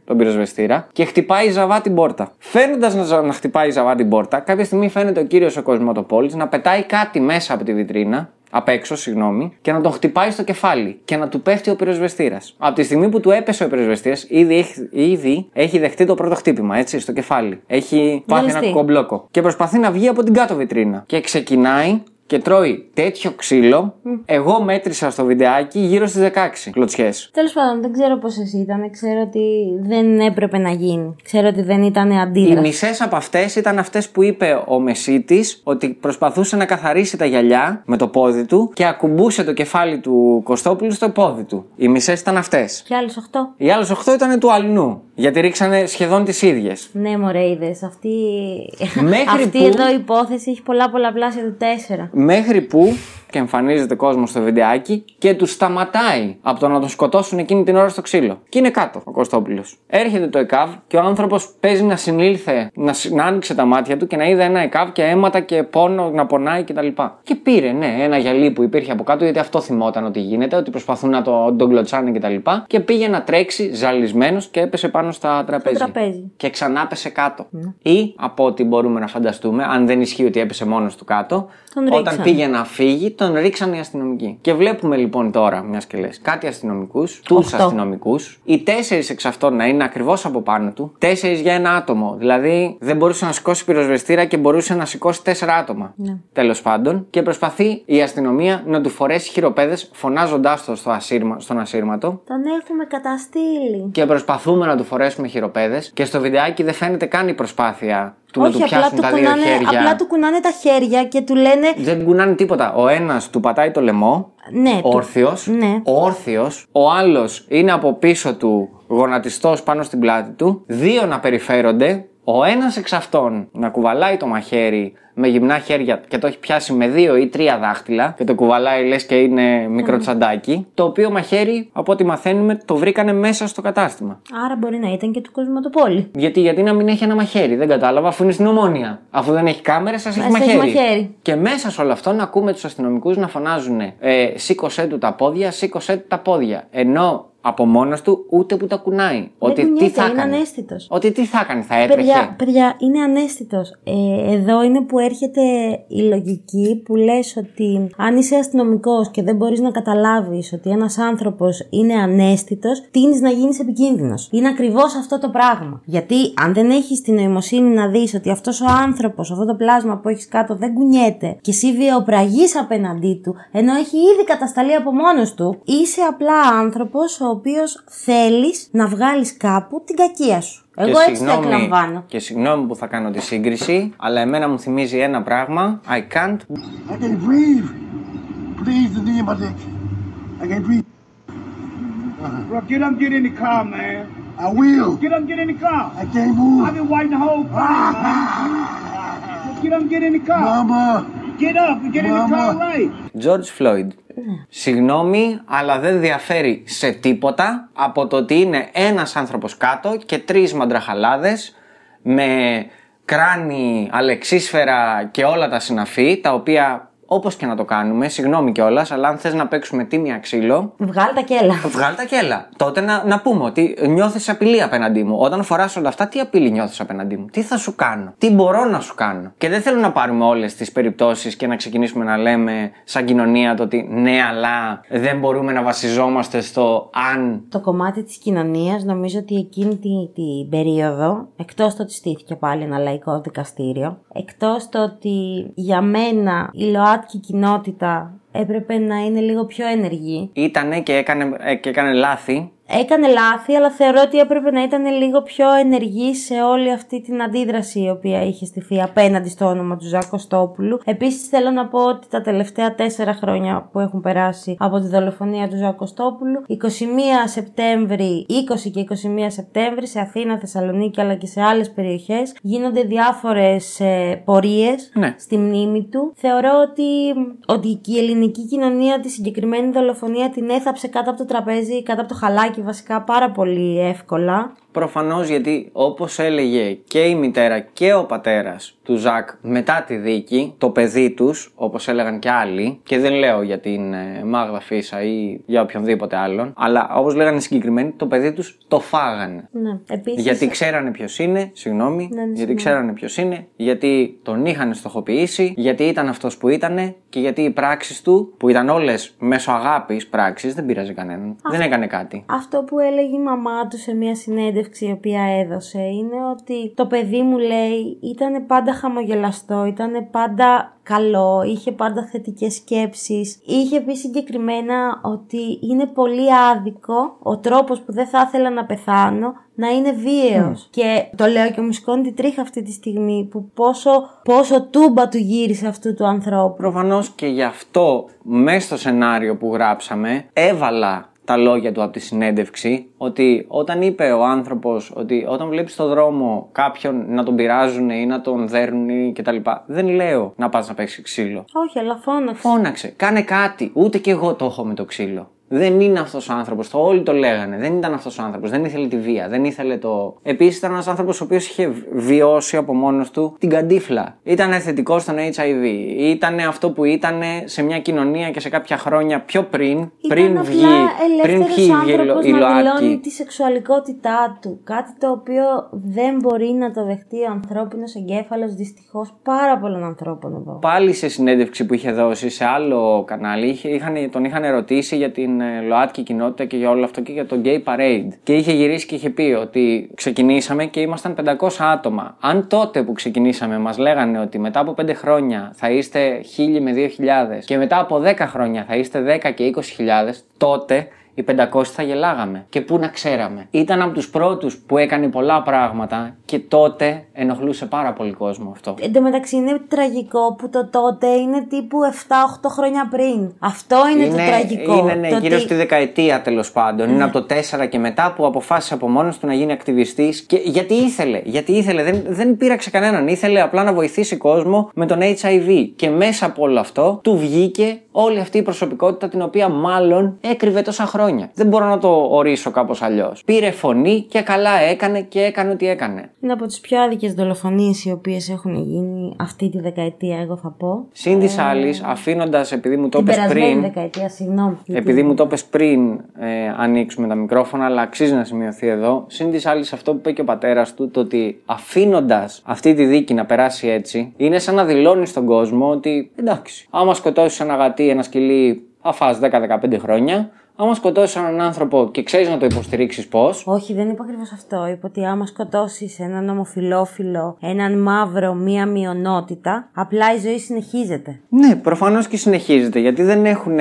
τον πυροσβεστήρα και χτυπάει ζαβά την πόρτα. Φαίνοντας να, να χτυπάει ζαβά την πόρτα, κάποια στιγμή φαίνεται ο κύριος ο Κοσμοτοπόλης να πετάει κάτι μέσα από τη βιτρίνα απ' έξω, συγγνώμη, και να τον χτυπάει στο κεφάλι και να του πέφτει ο πυροσβεστήρας. Από τη στιγμή που του έπεσε ο πυροσβεστήρας, ήδη, έχει- ήδη έχει δεχτεί το πρώτο χτύπημα, έτσι, στο κεφάλι. Έχει πάθει ένα Ζαλιστεί. κομπλόκο. Και προσπαθεί να βγει από την κάτω βιτρίνα. Και ξεκινάει και τρώει τέτοιο ξύλο. Εγώ μέτρησα στο βιντεάκι γύρω στις 16 κλωτσιές. Τέλος πάντων, δεν ξέρω πώς εσύ ήταν. Ξέρω ότι δεν έπρεπε να γίνει. Ξέρω ότι δεν ήταν Οι αντίδραση. μισές από αυτές ήταν αυτές που είπε ο Μεσίτης ότι προσπαθούσε να καθαρίσει τα γυαλιά με το πόδι του και ακουμπούσε το κεφάλι του Κωστόπουλου στο πόδι του. Οι μισές ήταν αυτές. Και άλλου 8. Οι άλλες 8 ήταν του αλλού. Γιατί ρίξανε σχεδόν τις ίδιες. Ναι, μωρέ, είδες. Αυτή, Μέχρι Αυτή που- εδώ η υπόθεση έχει πολλά πολλαπλάσια του 4. Μέχρι που και εμφανίζεται κόσμος στο βιντεάκι και τους σταματάει από το να τον σκοτώσουν εκείνη την ώρα στο ξύλο. Και είναι κάτω ο Κωστόπουλος. Έρχεται το ΕΚΑΒ και ο άνθρωπος παίζει να συνήλθε, να, συ- να άνοιξε τα μάτια του και να είδε ένα ΕΚΑΒ και αίματα και πόνο να πονάει κτλ. Και, και πήρε, ναι, ένα γυαλί που υπήρχε από κάτω, γιατί αυτό θυμόταν ότι γίνεται, ότι προσπαθούν να το, τον κλωτσάνε κτλ. Και, και πήγε να τρέξει ζαλισμένος και έπεσε πάνω στα τραπέζι. τραπέζι. Και ξανά πέσε κάτω. Ή από ό,τι μπορούμε να φανταστούμε, αν δεν ισχύει ότι έπεσε μόνος του κάτω, Τον όταν ρίξανε. πήγε να φύγει, τον ρίξαν οι αστυνομικοί. Και βλέπουμε λοιπόν τώρα, μιας και λες, κάτι αστυνομικούς, τους Οχτώ. αστυνομικούς, οι τέσσερις εξ αυτών να είναι ακριβώς από πάνω του, τέσσερις για ένα άτομο. Δηλαδή δεν μπορούσε να σηκώσει πυροσβεστήρα και μπορούσε να σηκώσει τέσσερα άτομα. Ναι. Τέλος πάντων, και προσπαθεί η αστυνομία να του φορέσει χειροπέδες φωνάζοντάς το στο ασύρμα, στον ασύρματο. Τον έχουμε καταστήλει. Και προσπαθούμε να του φορέσουμε χειροπέδες και στο βιντεάκι δεν φαίνεται καν η προσπάθεια του να του απλά πιάσουν του, τα δύο κουνάνε, χέρια. απλά του κουνάνε τα χέρια και του λένε. Δεν κουνάνε τίποτα. Ο ένας του πατάει το λαιμό, Ναι, του- όρθιος. ναι. Ο όρθιος. Ο άλλος είναι από πίσω του γονατιστός πάνω στην πλάτη του. Δύο να περιφέρονται. Ο ένας εξ αυτών να κουβαλάει το μαχαίρι με γυμνά χέρια και το έχει πιάσει με δύο ή τρία δάχτυλα και το κουβαλάει λες και είναι μικρό τσαντάκι. Το οποίο μαχαίρι, από ό,τι μαθαίνουμε, το βρήκανε μέσα στο κατάστημα. Άρα μπορεί να ήταν και του κοσμοτοπόλη. Γιατί, γιατί να μην έχει ένα μαχαίρι, δεν κατάλαβα, αφού είναι στην ομόνια. Αφού δεν έχει κάμερες, ας έχει Ας έχει μαχαίρι. μαχαίρι. Και μέσα σε όλο αυτό να ακούμε τους αστυνομικούς να φωνάζουν ε, σήκωσέ του τα πόδια, σήκωσέ του τα πόδια. Ενώ από μόνος του ούτε που τα κουνάει. ότι τι κουνιέται, θα είναι έκανε. ανέστητος. Ότι τι θα έκανε, θα έτρεχε. Παιδιά, παιδιά, είναι ανέστητος. Ε, εδώ είναι που έρχεται η λογική που λες ότι αν είσαι αστυνομικός και δεν μπορείς να καταλάβεις ότι ένας άνθρωπος είναι ανέστητος, τείνεις να γίνεις επικίνδυνος. Είναι ακριβώς αυτό το πράγμα. Γιατί αν δεν έχεις την νοημοσύνη να δεις ότι αυτός ο άνθρωπος, αυτό το πλάσμα που έχεις κάτω δεν κουνιέται και εσύ βιοπραγείς απέναντί του, ενώ έχει ήδη κατασταλεί από μόνος του, είσαι απλά άνθρωπος ο οποίος θέλεις να βγάλεις κάπου την κακία σου. Εγώ Και έτσι το συγγνώμη- εκλαμβάνω. Και συγγνώμη που θα κάνω τη σύγκριση, αλλά εμένα μου θυμίζει ένα πράγμα. I can't. I can't breathe. Please, the knee in my neck. I can't breathe. Bro, get up, get in the car, man. I will. Get up, get in the car. I can't move. I've been waiting the whole time, man. Just get up, get in the car. Mama. Get up and get in the car Mama. right. George Floyd. Συγγνώμη, αλλά δεν διαφέρει σε τίποτα από το ότι είναι ένας άνθρωπος κάτω και τρεις μαντραχαλάδες με κράνη, αλεξίσφαιρα και όλα τα συναφή, τα οποία όπως και να το κάνουμε, συγγνώμη κιόλας, αλλά αν θες να παίξουμε τίμια ξύλο, Βγάλ τα κέλα. Βγάλ τα κέλα. Τότε να, να πούμε ότι νιώθεις απειλή απέναντί μου. Όταν φοράς όλα αυτά, τι απειλή νιώθεις απέναντί μου; Τι θα σου κάνω; Τι μπορώ να σου κάνω; Και δεν θέλω να πάρουμε όλες τις περιπτώσεις και να ξεκινήσουμε να λέμε σαν κοινωνία το ότι ναι, αλλά δεν μπορούμε να βασιζόμαστε στο αν. Το κομμάτι της κοινωνίας νομίζω ότι εκείνη την, την περίοδο, εκτός το ότι στήθηκε πάλι ένα λαϊκό δικαστήριο, εκτός το ότι για μένα η ΛΟΑΤΚΙ κοινότητα έπρεπε να είναι λίγο πιο ενεργή, Ήτανε και έκανε, ε, και έκανε λάθη. Έκανε λάθη, αλλά θεωρώ ότι έπρεπε να ήταν λίγο πιο ενεργή σε όλη αυτή την αντίδραση η οποία είχε στηθεί απέναντι στο όνομα του Ζακ Κωστόπουλου. Επίσης, θέλω να πω ότι τα τελευταία τέσσερα χρόνια που έχουν περάσει από τη δολοφονία του Ζακ Κωστόπουλου, 21 Σεπτέμβρη, 20 και 21 Σεπτέμβρη σε Αθήνα, Θεσσαλονίκη αλλά και σε άλλες περιοχές γίνονται διάφορες ε, πορείες Ναι. στη μνήμη του. Θεωρώ ότι, ότι και η ελληνική κοινωνία τη συγκεκριμένη δολοφονία την έθαψε κάτω από το τραπέζι, κάτω από το χαλάκι βασικά πάρα πολύ εύκολα. Προφανώς γιατί όπως έλεγε και η μητέρα και ο πατέρας του Ζακ μετά τη δίκη, το παιδί τους, όπως έλεγαν και άλλοι, και δεν λέω για την ε, Μάγδα Φίσα ή για οποιονδήποτε άλλον, αλλά όπως λέγανε οι συγκεκριμένοι, το παιδί τους το φάγανε. Ναι, επίσης, Γιατί ξέρανε ποιος είναι, συγγνώμη, Ναι, ναι, γιατί συγγνώμη. ξέρανε ποιος είναι, γιατί τον είχαν στοχοποιήσει, γιατί ήταν αυτός που ήταν και γιατί οι πράξεις του, που ήταν όλες μέσω αγάπης πράξεις, δεν πειράζει κανέναν. Δεν έκανε κάτι. Αυτό που έλεγε η μαμά του σε μια συνέντευξη η οποία έδωσε είναι ότι το παιδί μου λέει ήταν πάντα χαμογελαστό, ήταν πάντα καλό, είχε πάντα θετικές σκέψεις. Είχε πει συγκεκριμένα ότι είναι πολύ άδικο ο τρόπος που δεν θα ήθελα να πεθάνω να είναι βίαιος. Και το λέω και μου σηκώνει τη τρίχα αυτή τη στιγμή που πόσο, πόσο τούμπα του γύρισε αυτού του ανθρώπου. Προφανώς και γι' αυτό μέσα στο σενάριο που γράψαμε έβαλα τα λόγια του από τη συνέντευξη ότι όταν είπε ο άνθρωπος ότι όταν βλέπεις στο δρόμο κάποιον να τον πειράζουν ή να τον δέρνουν κτλ. Δεν λέω να πας να παίξεις ξύλο. Όχι, αλλά φώναξε. Φώναξε, κάνε κάτι. Ούτε και εγώ το έχω με το ξύλο. Δεν είναι αυτός ο άνθρωπος. Το όλοι το λέγανε. Δεν ήταν αυτός ο άνθρωπος. Δεν ήθελε τη βία. Δεν ήθελε το. Επίσης ήταν ένας άνθρωπος ο οποίος είχε βιώσει από μόνος του την καντίφλα. Ήταν θετικός στον HIV. Ήταν αυτό που ήταν σε μια κοινωνία και σε κάποια χρόνια πιο πριν. πριν Ήταν βγει. απλά Πριν ελεύθερος βγει η άνθρωπος Λο- η να δηλώνει ΛΟΑΤΚΙ. τη σεξουαλικότητά του. Κάτι το οποίο δεν μπορεί να το δεχτεί ο ανθρώπινος εγκέφαλος δυστυχώς πάρα πολλών ανθρώπων εδώ. Πάλι σε συνέντευξη που είχε δώσει σε άλλο κανάλι, είχε, είχαν, τον είχαν ερωτήσει για την ε, ΛΟΑΤΚΙ κοινότητα και για όλο αυτό και για το Gay Parade. Και είχε γυρίσει και είχε πει ότι ξεκινήσαμε και ήμασταν 500 άτομα. Αν τότε που ξεκινήσαμε μας λέγανε ότι μετά από 5 χρόνια θα είστε 1000 με 2000 και μετά από 10 χρόνια θα είστε 10 και 20.000, τότε οι 500 θα γελάγαμε. Και πού να ξέραμε. Ήταν από τους πρώτους που έκανε πολλά πράγματα Και τότε ενοχλούσε πάρα πολύ κόσμο αυτό. Εν τω μεταξύ είναι τραγικό που το τότε είναι τύπου 7-8 χρόνια πριν. Αυτό είναι, το τραγικό. Είναι, ναι, Το γύρω ότι- στη δεκαετία τέλος πάντων. Είναι από το 4 και μετά που αποφάσισε από μόνος του να γίνει ακτιβιστής. Και γιατί ήθελε, γιατί ήθελε, δεν, δεν πείραξε κανέναν. Ήθελε απλά να βοηθήσει κόσμο με τον HIV. Και μέσα από όλο αυτό του βγήκε όλη αυτή η προσωπικότητα την οποία μάλλον έκρυβε τόσα χρόνια. Δεν μπορώ να το ορίσω κάπως αλλιώς. Πήρε φωνή και καλά έκανε και έκανε ό,τι έκανε. Είναι από τις πιο άδικες δολοφονίες οι οποίες έχουν γίνει αυτή τη δεκαετία, εγώ θα πω. Συν της άλλης, αφήνοντας, επειδή μου το Την είπες περασμένη πριν. δεκαετία, συγγνώμη. Επειδή μου το είπες πριν ε, ανοίξουμε τα μικρόφωνα, αλλά αξίζει να σημειωθεί εδώ. Συν της άλλης, αυτό που είπε και ο πατέρας του, το ότι αφήνοντας αυτή τη δίκη να περάσει έτσι, είναι σαν να δηλώνει στον κόσμο ότι εντάξει, άμα σκοτώσεις ένα γατί, ένα σκυλί, θα φας 10-15 χρόνια. Άμα σκοτώσεις έναν άνθρωπο και ξέρεις να το υποστηρίξεις πώς; Όχι, δεν είπα ακριβώς αυτό. Είπα ότι άμα σκοτώσεις έναν ομοφιλόφιλο, έναν μαύρο, μία μειονότητα, απλά η ζωή συνεχίζεται. Ναι, προφανώς και συνεχίζεται γιατί δεν έχουν.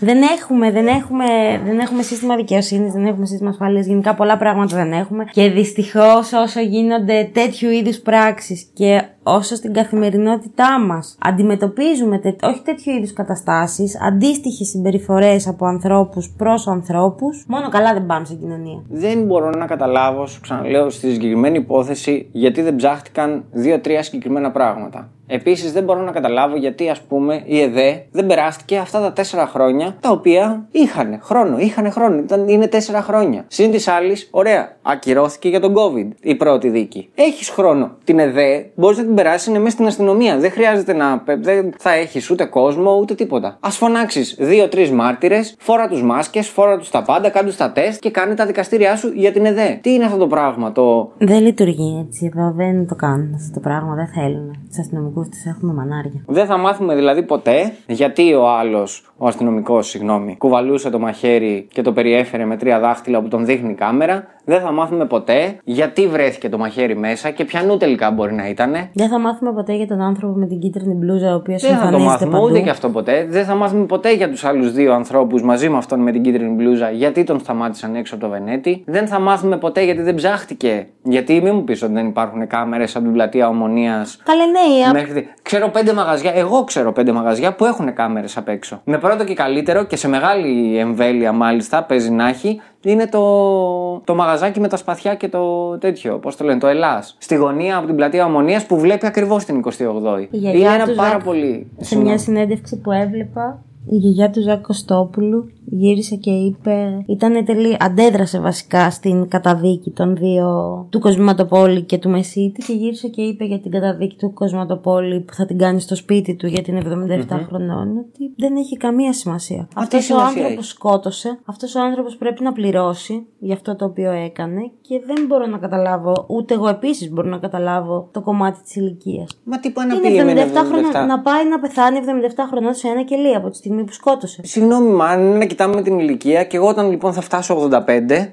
Δεν έχουμε, δεν έχουμε, δεν έχουμε σύστημα δικαιοσύνης, δεν έχουμε σύστημα ασφάλειας. Γενικά πολλά πράγματα δεν έχουμε. Και δυστυχώς όσο γίνονται τέτοιου είδους πράξεις και όσο στην καθημερινότητά μας αντιμετωπίζουμε τε, όχι τέτοιου είδους καταστάσεις, αντίστοιχες συμπεριφορές από ανθρώπους προς ανθρώπους, μόνο καλά δεν πάμε στην κοινωνία. Δεν μπορώ να καταλάβω, σου ξαναλέω, στη συγκεκριμένη υπόθεση γιατί δεν ψάχτηκαν δύο-τρία συγκεκριμένα πράγματα. Επίσης, δεν μπορώ να καταλάβω γιατί, ας πούμε, η ΕΔΕ δεν περάστηκε αυτά τα τέσσερα χρόνια τα οποία είχαν χρόνο. Είχαν χρόνο. Ήταν, είναι τέσσερα χρόνια. Συν της άλλης, ωραία, ακυρώθηκε για τον COVID η πρώτη δίκη. Έχεις χρόνο. Την ΕΔΕ μπορείς να την περάσεις είναι μέσα στην αστυνομία. Δεν χρειάζεται να. Δεν θα έχεις ούτε κόσμο ούτε τίποτα. Α φωνάξεις δύο-τρει μάρτυρες, φόρα τους μάσκες, φόρα τους τα πάντα, κάντου τα τεστ και κάνε τα δικαστήριά σου για την ΕΔΕ. Τι είναι αυτό το πράγμα, το. Δεν λειτουργεί έτσι εδώ, δεν το κάνουν αυτό το πράγμα, δεν θέλουν. Τους αστυνομικούς του έχουμε μανάρια. Δεν θα μάθουμε δηλαδή ποτέ γιατί ο άλλος, ο αστυνομικός, συγγνώμη, κουβαλούσε το μαχαίρι και το περιέφερε με τρία δάχτυλα που τον δείχνει η κάμερα. Δεν θα μάθουμε ποτέ γιατί βρέθηκε το μαχαίρι μέσα και ποιανού τελικά μπορεί να ήταν. Δεν θα μάθουμε ποτέ για τον άνθρωπο με την κίτρινη μπλούζα, ο οποίος Δεν θα το εμφανίζεται μάθουμε παντού. ούτε και αυτό ποτέ. Δεν θα μάθουμε ποτέ για τους άλλους δύο ανθρώπους μαζί με αυτόν με την κίτρινη μπλούζα γιατί τον σταμάτησαν έξω από το Βενέτη. Δεν θα μάθουμε ποτέ γιατί δεν ψάχτηκε. Γιατί μην μου πεις ότι δεν υπάρχουν κάμερες από την πλατεία Ομονίας Καλέ ναι, α- Μέχρι... Ξέρω πέντε μαγαζιά, εγώ ξέρω πέντε μαγαζιά που έχουν κάμερες απ' έξω. Με πρώτο και καλύτερο και σε μεγάλη εμβέλεια μάλιστα, παίζει να έχει, είναι το, το μαγαζάκι με τα σπαθιά και το τέτοιο. Πώς το λένε, το Ελλάς. Στη γωνία από την πλατεία Ομονίας που βλέπει ακριβώς την 28η. Η Είναι γιαγιά ένα του πάρα Ζακ- πολύ. Σε Συγγνώμη. μια συνέντευξη που έβλεπα, η γιαγιά του Ζακ Κωστόπουλου γύρισε και είπε. Ήταν τελεί, αντέδρασε βασικά στην καταδίκη των δύο του Κοσματοπόλη και του Μεσίτη και γύρισε και είπε για την καταδίκη του Κοσματοπόλη που θα την κάνει στο σπίτι του γιατί είναι 77 χρονών ότι δεν έχει καμία σημασία. Αυτή Αυτός ο σημασία άνθρωπος έχει. σκότωσε, αυτός ο άνθρωπος πρέπει να πληρώσει για αυτό το οποίο έκανε και δεν μπορώ να καταλάβω, ούτε εγώ επίσης μπορώ να καταλάβω το κομμάτι της ηλικίας. Μα τι πάει να Είναι πει 77 εμένα 77. χρονών. Να πάει να πεθάνει 77 χρονών σε ένα κελί από τη στιγμή που σκότωσε; Συγγνώμη, μα αν είναι να κοιτάμε την ηλικία και εγώ όταν λοιπόν θα φτάσω 85,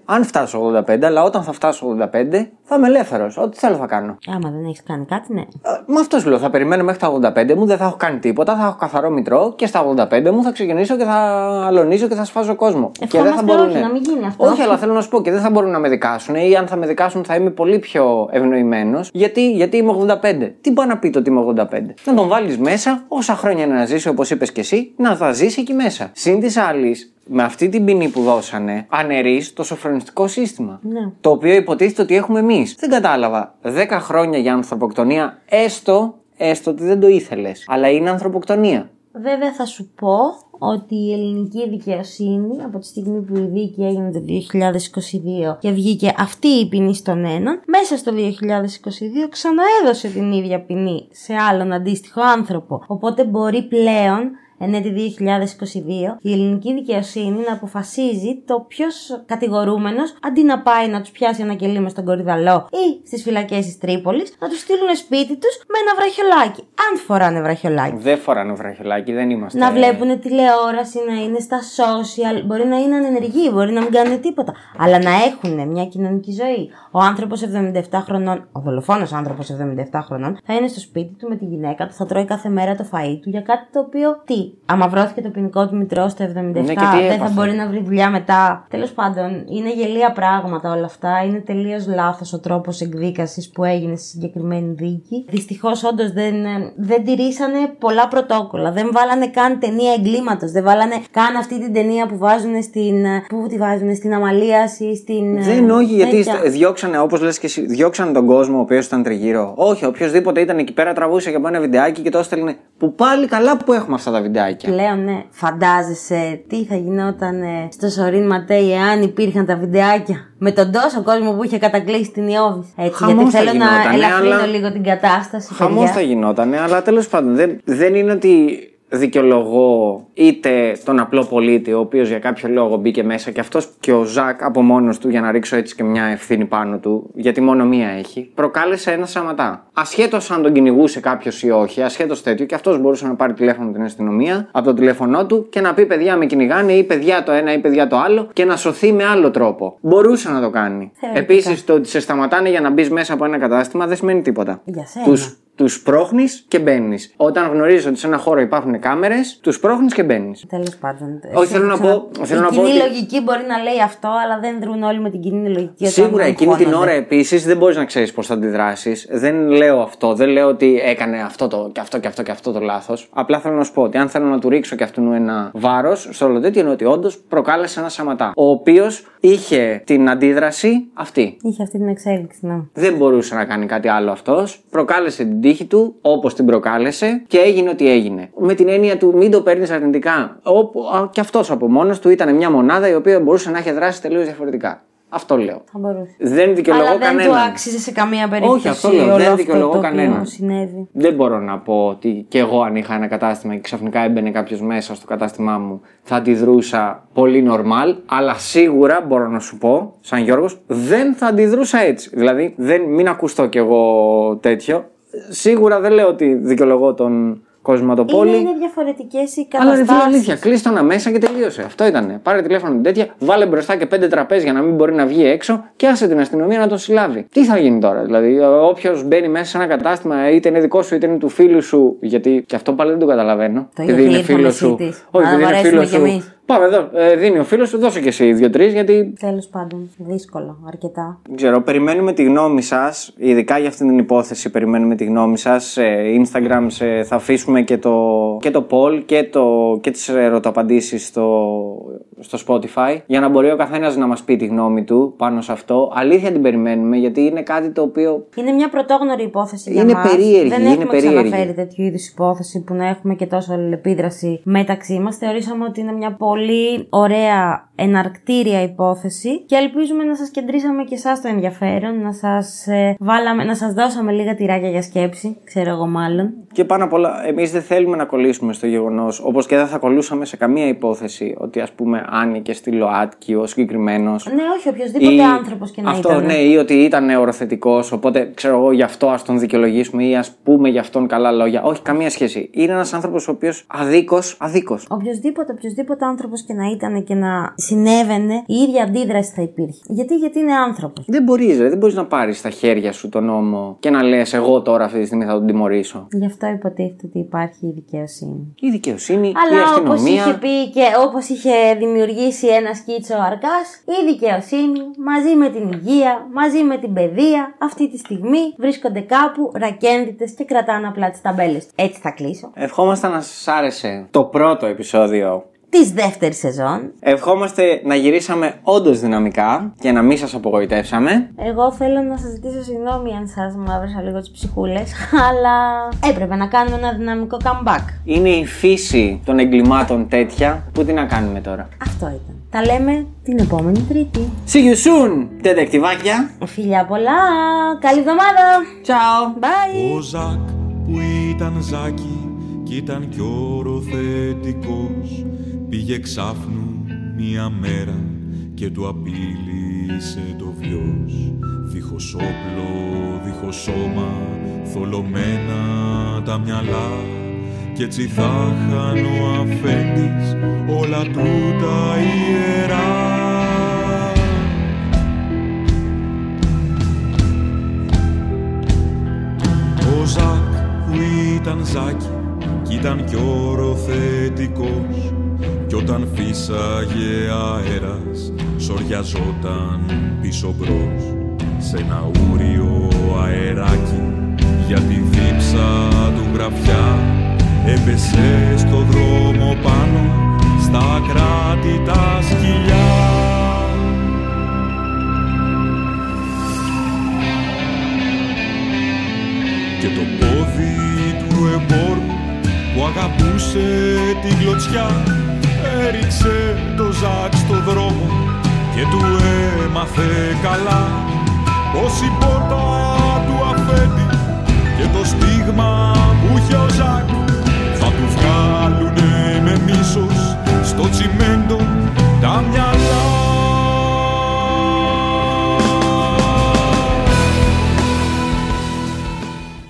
αν φτάσω 85, αλλά όταν θα φτάσω 85, θα είμαι ελεύθερος. Ό,τι θέλω θα κάνω. Άμα δεν έχεις κάνει κάτι, ναι. Ε, Με αυτός σου λέω. Θα περιμένω μέχρι τα 85 μου, δεν θα έχω κάνει τίποτα, θα έχω καθαρό μητρό και στα 85 μου θα ξεκινήσω και θα αλωνίζω και θα σφάζω κόσμο. και δεν θα Ευχόμαστε μπορούν. όχι, να μην γίνει αυτό. Όχι, αλλά θέλω να σου πω και δεν θα μπορούν να με δικάσουν ή αν θα με δικάσουν θα είμαι πολύ πιο ευνοημένος. Γιατί, γιατί είμαι 85. Τι πάει να πει το ότι είμαι 85. Να τον βάλεις μέσα, όσα χρόνια είναι να ζήσει, όπως είπες και εσύ, να θα ζήσει εκεί μέσα. Συν της άλλης, με αυτή την ποινή που δώσανε, αναιρείς το σοφρονιστικό σύστημα. Ναι. Το οποίο υποτίθεται ότι έχουμε εμείς. Δεν κατάλαβα. 10 χρόνια για ανθρωποκτονία, έστω, έστω ότι δεν το ήθελες. Αλλά είναι ανθρωποκτονία. Βέβαια θα σου πω ότι η ελληνική δικαιοσύνη από τη στιγμή που η δίκη έγινε το 2022 και βγήκε αυτή η ποινή στον έναν, μέσα στο 2022 ξαναέδωσε την ίδια ποινή σε άλλον αντίστοιχο άνθρωπο. Οπότε μπορεί πλέον εν έτη 2022 η ελληνική δικαιοσύνη να αποφασίζει το ποιος κατηγορούμενος αντί να πάει να τους πιάσει ένα κελί μες στον κορυδαλό ή στις φυλακές της Τρίπολης, να τους στείλουν σπίτι τους με ένα βραχιολάκι. Αν φοράνε βραχιολάκι. Δεν φοράνε βραχιολάκι, δεν είμαστε. Να βλέπουν τηλεόραση, να είναι στα social, μπορεί να είναι ανενεργοί, μπορεί να μην κάνουν τίποτα. Αλλά να έχουν μια κοινωνική ζωή. Ο άνθρωπος 77 χρονών, ο δολοφόνος άνθρωπος 77 χρονών, θα είναι στο σπίτι του με τη γυναίκα του, θα τρώει κάθε μέρα το φαΐ του για κάτι το οποίο τι; Αμαυρώθηκε το ποινικό του μητρό στο 77, Ναι, και τι δεν θα έπαθε; μπορεί να βρει δουλειά μετά. Τέλος πάντων, είναι γελία πράγματα όλα αυτά. Είναι τελείως λάθος ο τρόπος εκδίκασης που έγινε στη συγκεκριμένη δίκη. Δυστυχώς, όντως δεν, ε, δεν τηρήσανε πολλά πρωτόκολλα. Δεν βάλανε καν ταινία εγκλήματος. Δεν βάλανε καν αυτή την ταινία που βάζουν στην. ε, Πού τη βάζουν, στην αμαλίαση, στην. ε, Δεν όχι, γιατί τέτοια. στα- διώξανε, όπως λες και εσύ, διώξανε τον κόσμο ο οποίος ήταν τριγύρω. Όχι, οποιοδήποτε ήταν εκεί πέρα τραβούσε και από ένα βιντεάκι και το έστελνε. Που πάλι καλά που έχουμε αυτά τα βιντεάκια. Πλέον, ναι. Φαντάζεσαι τι θα γινόταν ε, στο Σορίν Ματέι εάν υπήρχαν τα βιντεάκια. Με τον τόσο κόσμο που είχε κατακλείσει την Ιώβης. Έτσι, Χαμός γιατί θα θέλω να γινότανε, ελαφρύνω αλλά- λίγο την κατάσταση. Χαμός παιδιά. θα γινόταν, αλλά τέλος πάντων δεν, δεν είναι ότι δικαιολογώ είτε τον απλό πολίτη, ο οποίος για κάποιο λόγο μπήκε μέσα και αυτός και ο Ζακ από μόνος του, για να ρίξω έτσι και μια ευθύνη πάνω του, γιατί μόνο μία έχει, προκάλεσε ένα σαματά. Ασχέτως αν τον κυνηγούσε κάποιος ή όχι, ασχέτως τέτοιο, και αυτός μπορούσε να πάρει τηλέφωνο την αστυνομία από το τηλέφωνό του και να πει παιδιά με κυνηγάνε ή παιδιά το ένα ή παιδιά το άλλο και να σωθεί με άλλο τρόπο. Μπορούσε να το κάνει. Θεωρητικά. Επίσης, το ότι σε σταματάνε για να μπεις μέσα από ένα κατάστημα δεν σημαίνει τίποτα. Για σένα. Τους τους πρόχνεις και μπαίνεις. Όταν γνωρίζεις ότι σε ένα χώρο υπάρχουν κάμερες, τους πρόχνεις και μπαίνεις. Τέλος πάντων. Όχι, θέλω να πω- θέλω η να πω κοινή ότι- λογική μπορεί να λέει αυτό, αλλά δεν δρούν όλοι με την κοινή λογική. όταν Σίγουρα εκείνη την αγχώνονται. ώρα επίσης δεν μπορείς να ξέρεις πώς θα αντιδράσεις. Δεν λέω αυτό. Δεν λέω ότι έκανε αυτό το, και αυτό και αυτό και αυτό το λάθος. Απλά θέλω να σου πω ότι αν θέλω να του ρίξω και αυτού ένα βάρος στο όλο τέτοιο είναι ότι όντως προκάλεσε ένα σαματά. Ο οποίος είχε την αντίδραση αυτή. Είχε αυτή την εξέλιξη, ναι. Δεν μπορούσε να κάνει κάτι άλλο αυτός. Προκάλεσε την τύχη του όπως την προκάλεσε και έγινε ό,τι έγινε. Με την έννοια του μην το παίρνεις αρνητικά. Όπου, α, και αυτός από μόνος του ήταν μια μονάδα η οποία μπορούσε να έχει δράσει τελείως διαφορετικά. Αυτό λέω. Θα μπορούσε. Δεν δικαιολογώ αλλά δεν κανέναν. του άξιζε σε καμία περίπτωση. Όχι, αυτό λέω, όλο δεν αυτό δικαιολογώ το οποίο κανέναν. συνέβη. Δεν μπορώ να πω ότι και εγώ αν είχα ένα κατάστημα και ξαφνικά έμπαινε κάποιος μέσα στο κατάστημά μου θα αντιδρούσα πολύ normal, αλλά σίγουρα μπορώ να σου πω, σαν Γιώργος, δεν θα αντιδρούσα έτσι. Δηλαδή, δεν, μην ακουστώ κι εγώ τέτοιο. Σίγουρα δεν λέω ότι δικαιολογώ τον Κοσματοπόλη. Είναι, είναι διαφορετικές οι Αλλά ρε φίλε, καταστάσεις. αλήθεια, κλείστο ένα μέσα και τελείωσε. Αυτό ήταν. Πάρε τηλέφωνο την τέτοια, βάλε μπροστά και πέντε τραπέζια να μην μπορεί να βγει έξω και άσε την αστυνομία να τον συλλάβει. Τι θα γίνει τώρα, δηλαδή, όποιος μπαίνει μέσα σε ένα κατάστημα, είτε είναι δικό σου είτε είναι του φίλου σου, γιατί και αυτό πάλι δεν το καταλαβαίνω. Το επειδή γιατί είναι ήρθαμε φίλος εσύ σου. της. Όχι, Να επειδή είναι βαρέσουμε φίλος κι σου. Εμείς. Πάμε εδώ, ε, δίνει ο φίλος σου, δώσε και εσύ δύο-τρεις, γιατί Τέλος πάντων, δύσκολο, αρκετά. δεν ξέρω, περιμένουμε τη γνώμη σας, ειδικά για αυτή την υπόθεση. Περιμένουμε τη γνώμη σας. Σε Instagram σε, θα αφήσουμε και το, και το poll και, το, και τις ερωταπαντήσεις στο, στο Spotify για να μπορεί ο καθένας να μας πει τη γνώμη του πάνω σε αυτό. Αλήθεια την περιμένουμε γιατί είναι κάτι το οποίο. Είναι μια πρωτόγνωρη υπόθεση για Είναι μας. περίεργη, Δεν είναι έχουμε περίεργη. ξαναφέρει τέτοιου είδους υπόθεση που να έχουμε και τόσο αλληλεπίδραση μεταξύ μας. Θεωρήσαμε ότι είναι μια πολύ ωραία εναρκτήρια υπόθεση και ελπίζουμε να σας κεντρήσαμε και εσάς το ενδιαφέρον, να σας ε, βάλαμε, να σας δώσαμε λίγα τυράκια για σκέψη, ξέρω εγώ μάλλον. Και πάνω απ' όλα, εμείς δεν θέλουμε να κολλήσουμε στο γεγονός, όπως και δεν θα κολλούσαμε σε καμία υπόθεση, ότι ας πούμε άνοιγε στη ΛΟΑΤΚΙ ο συγκεκριμένος. Ναι, όχι, οποιοδήποτε Ή άνθρωπος και να αυτό, ήταν. ναι, ή ότι ήταν οροθετικός, οπότε ξέρω εγώ γι' αυτό ας τον δικαιολογήσουμε ή ας πούμε γι' αυτόν καλά λόγια. Όχι, καμία σχέση. Είναι ένας άνθρωπος ο οποίος αδίκως, αδίκως. Οποιοδήποτε, οποιοδήποτε άνθρωπος και να ήταν και να συνέβαινε, η ίδια αντίδραση θα υπήρχε. Γιατί, γιατί είναι άνθρωπος; Δεν μπορείς, δεν μπορείς να πάρεις στα χέρια σου τον νόμο και να λες: Εγώ τώρα αυτή τη στιγμή θα τον τιμωρήσω. Γι' αυτό υποτίθεται ότι υπάρχει η δικαιοσύνη. Η δικαιοσύνη, η Αλλά όπως αστυνομία. είχε πει και όπως είχε δημιουργήσει ένα σκίτσο ο Αρκάς, η δικαιοσύνη μαζί με την υγεία, μαζί με την παιδεία, αυτή τη στιγμή βρίσκονται κάπου ρακένδυτες και κρατάνε απλά τις ταμπέλες. Έτσι θα κλείσω. Ευχόμαστε να σας άρεσε το πρώτο επεισόδιο Της δεύτερης σεζόν. Ευχόμαστε να γυρίσαμε όντως δυναμικά και να μην σας απογοητεύσαμε. Εγώ θέλω να σας ζητήσω συγγνώμη αν σας μαύρισα λίγο τις ψυχούλες, αλλά έπρεπε να κάνουμε ένα δυναμικό comeback. Είναι η φύση των εγκλημάτων τέτοια που τι να κάνουμε τώρα; Αυτό ήταν. Τα λέμε την επόμενη Τρίτη. See you soon, τετεκτιβάκια. Φιλιά πολλά! Καλή εβδομάδα! Ciao. Bye! Ο Ζακ που ήταν Ζάκη κι ήταν κι οροθετικός. Πήγε ξάφνου μια μέρα και του απείλησε το βιός. Δίχως όπλο, δίχως σώμα, θολωμένα τα μυαλά. Κι έτσι θα χαν ο αφέντης όλα του τα ιερά. Ο Ζακ που ήταν Ζάκη κι ήταν κι οροθετικός. Κι όταν φύσαγε αέρας σοριαζόταν πίσω μπρος. Σε ένα ούριο αεράκι για τη δίψα του γραφιά έπεσε στο δρόμο πάνω στα κράτη τα σκυλιά. Και το πόδι του εμπόρου που αγαπούσε την κλωτσιά έριξε το ζάκ στο δρόμο και του έμαθε καλά. Πως η πόρτα του αφέντη και το στίγμα που είχε ο Ζακ θα του βγάλουνε με μίσος στο τσιμέντο τα μυαλά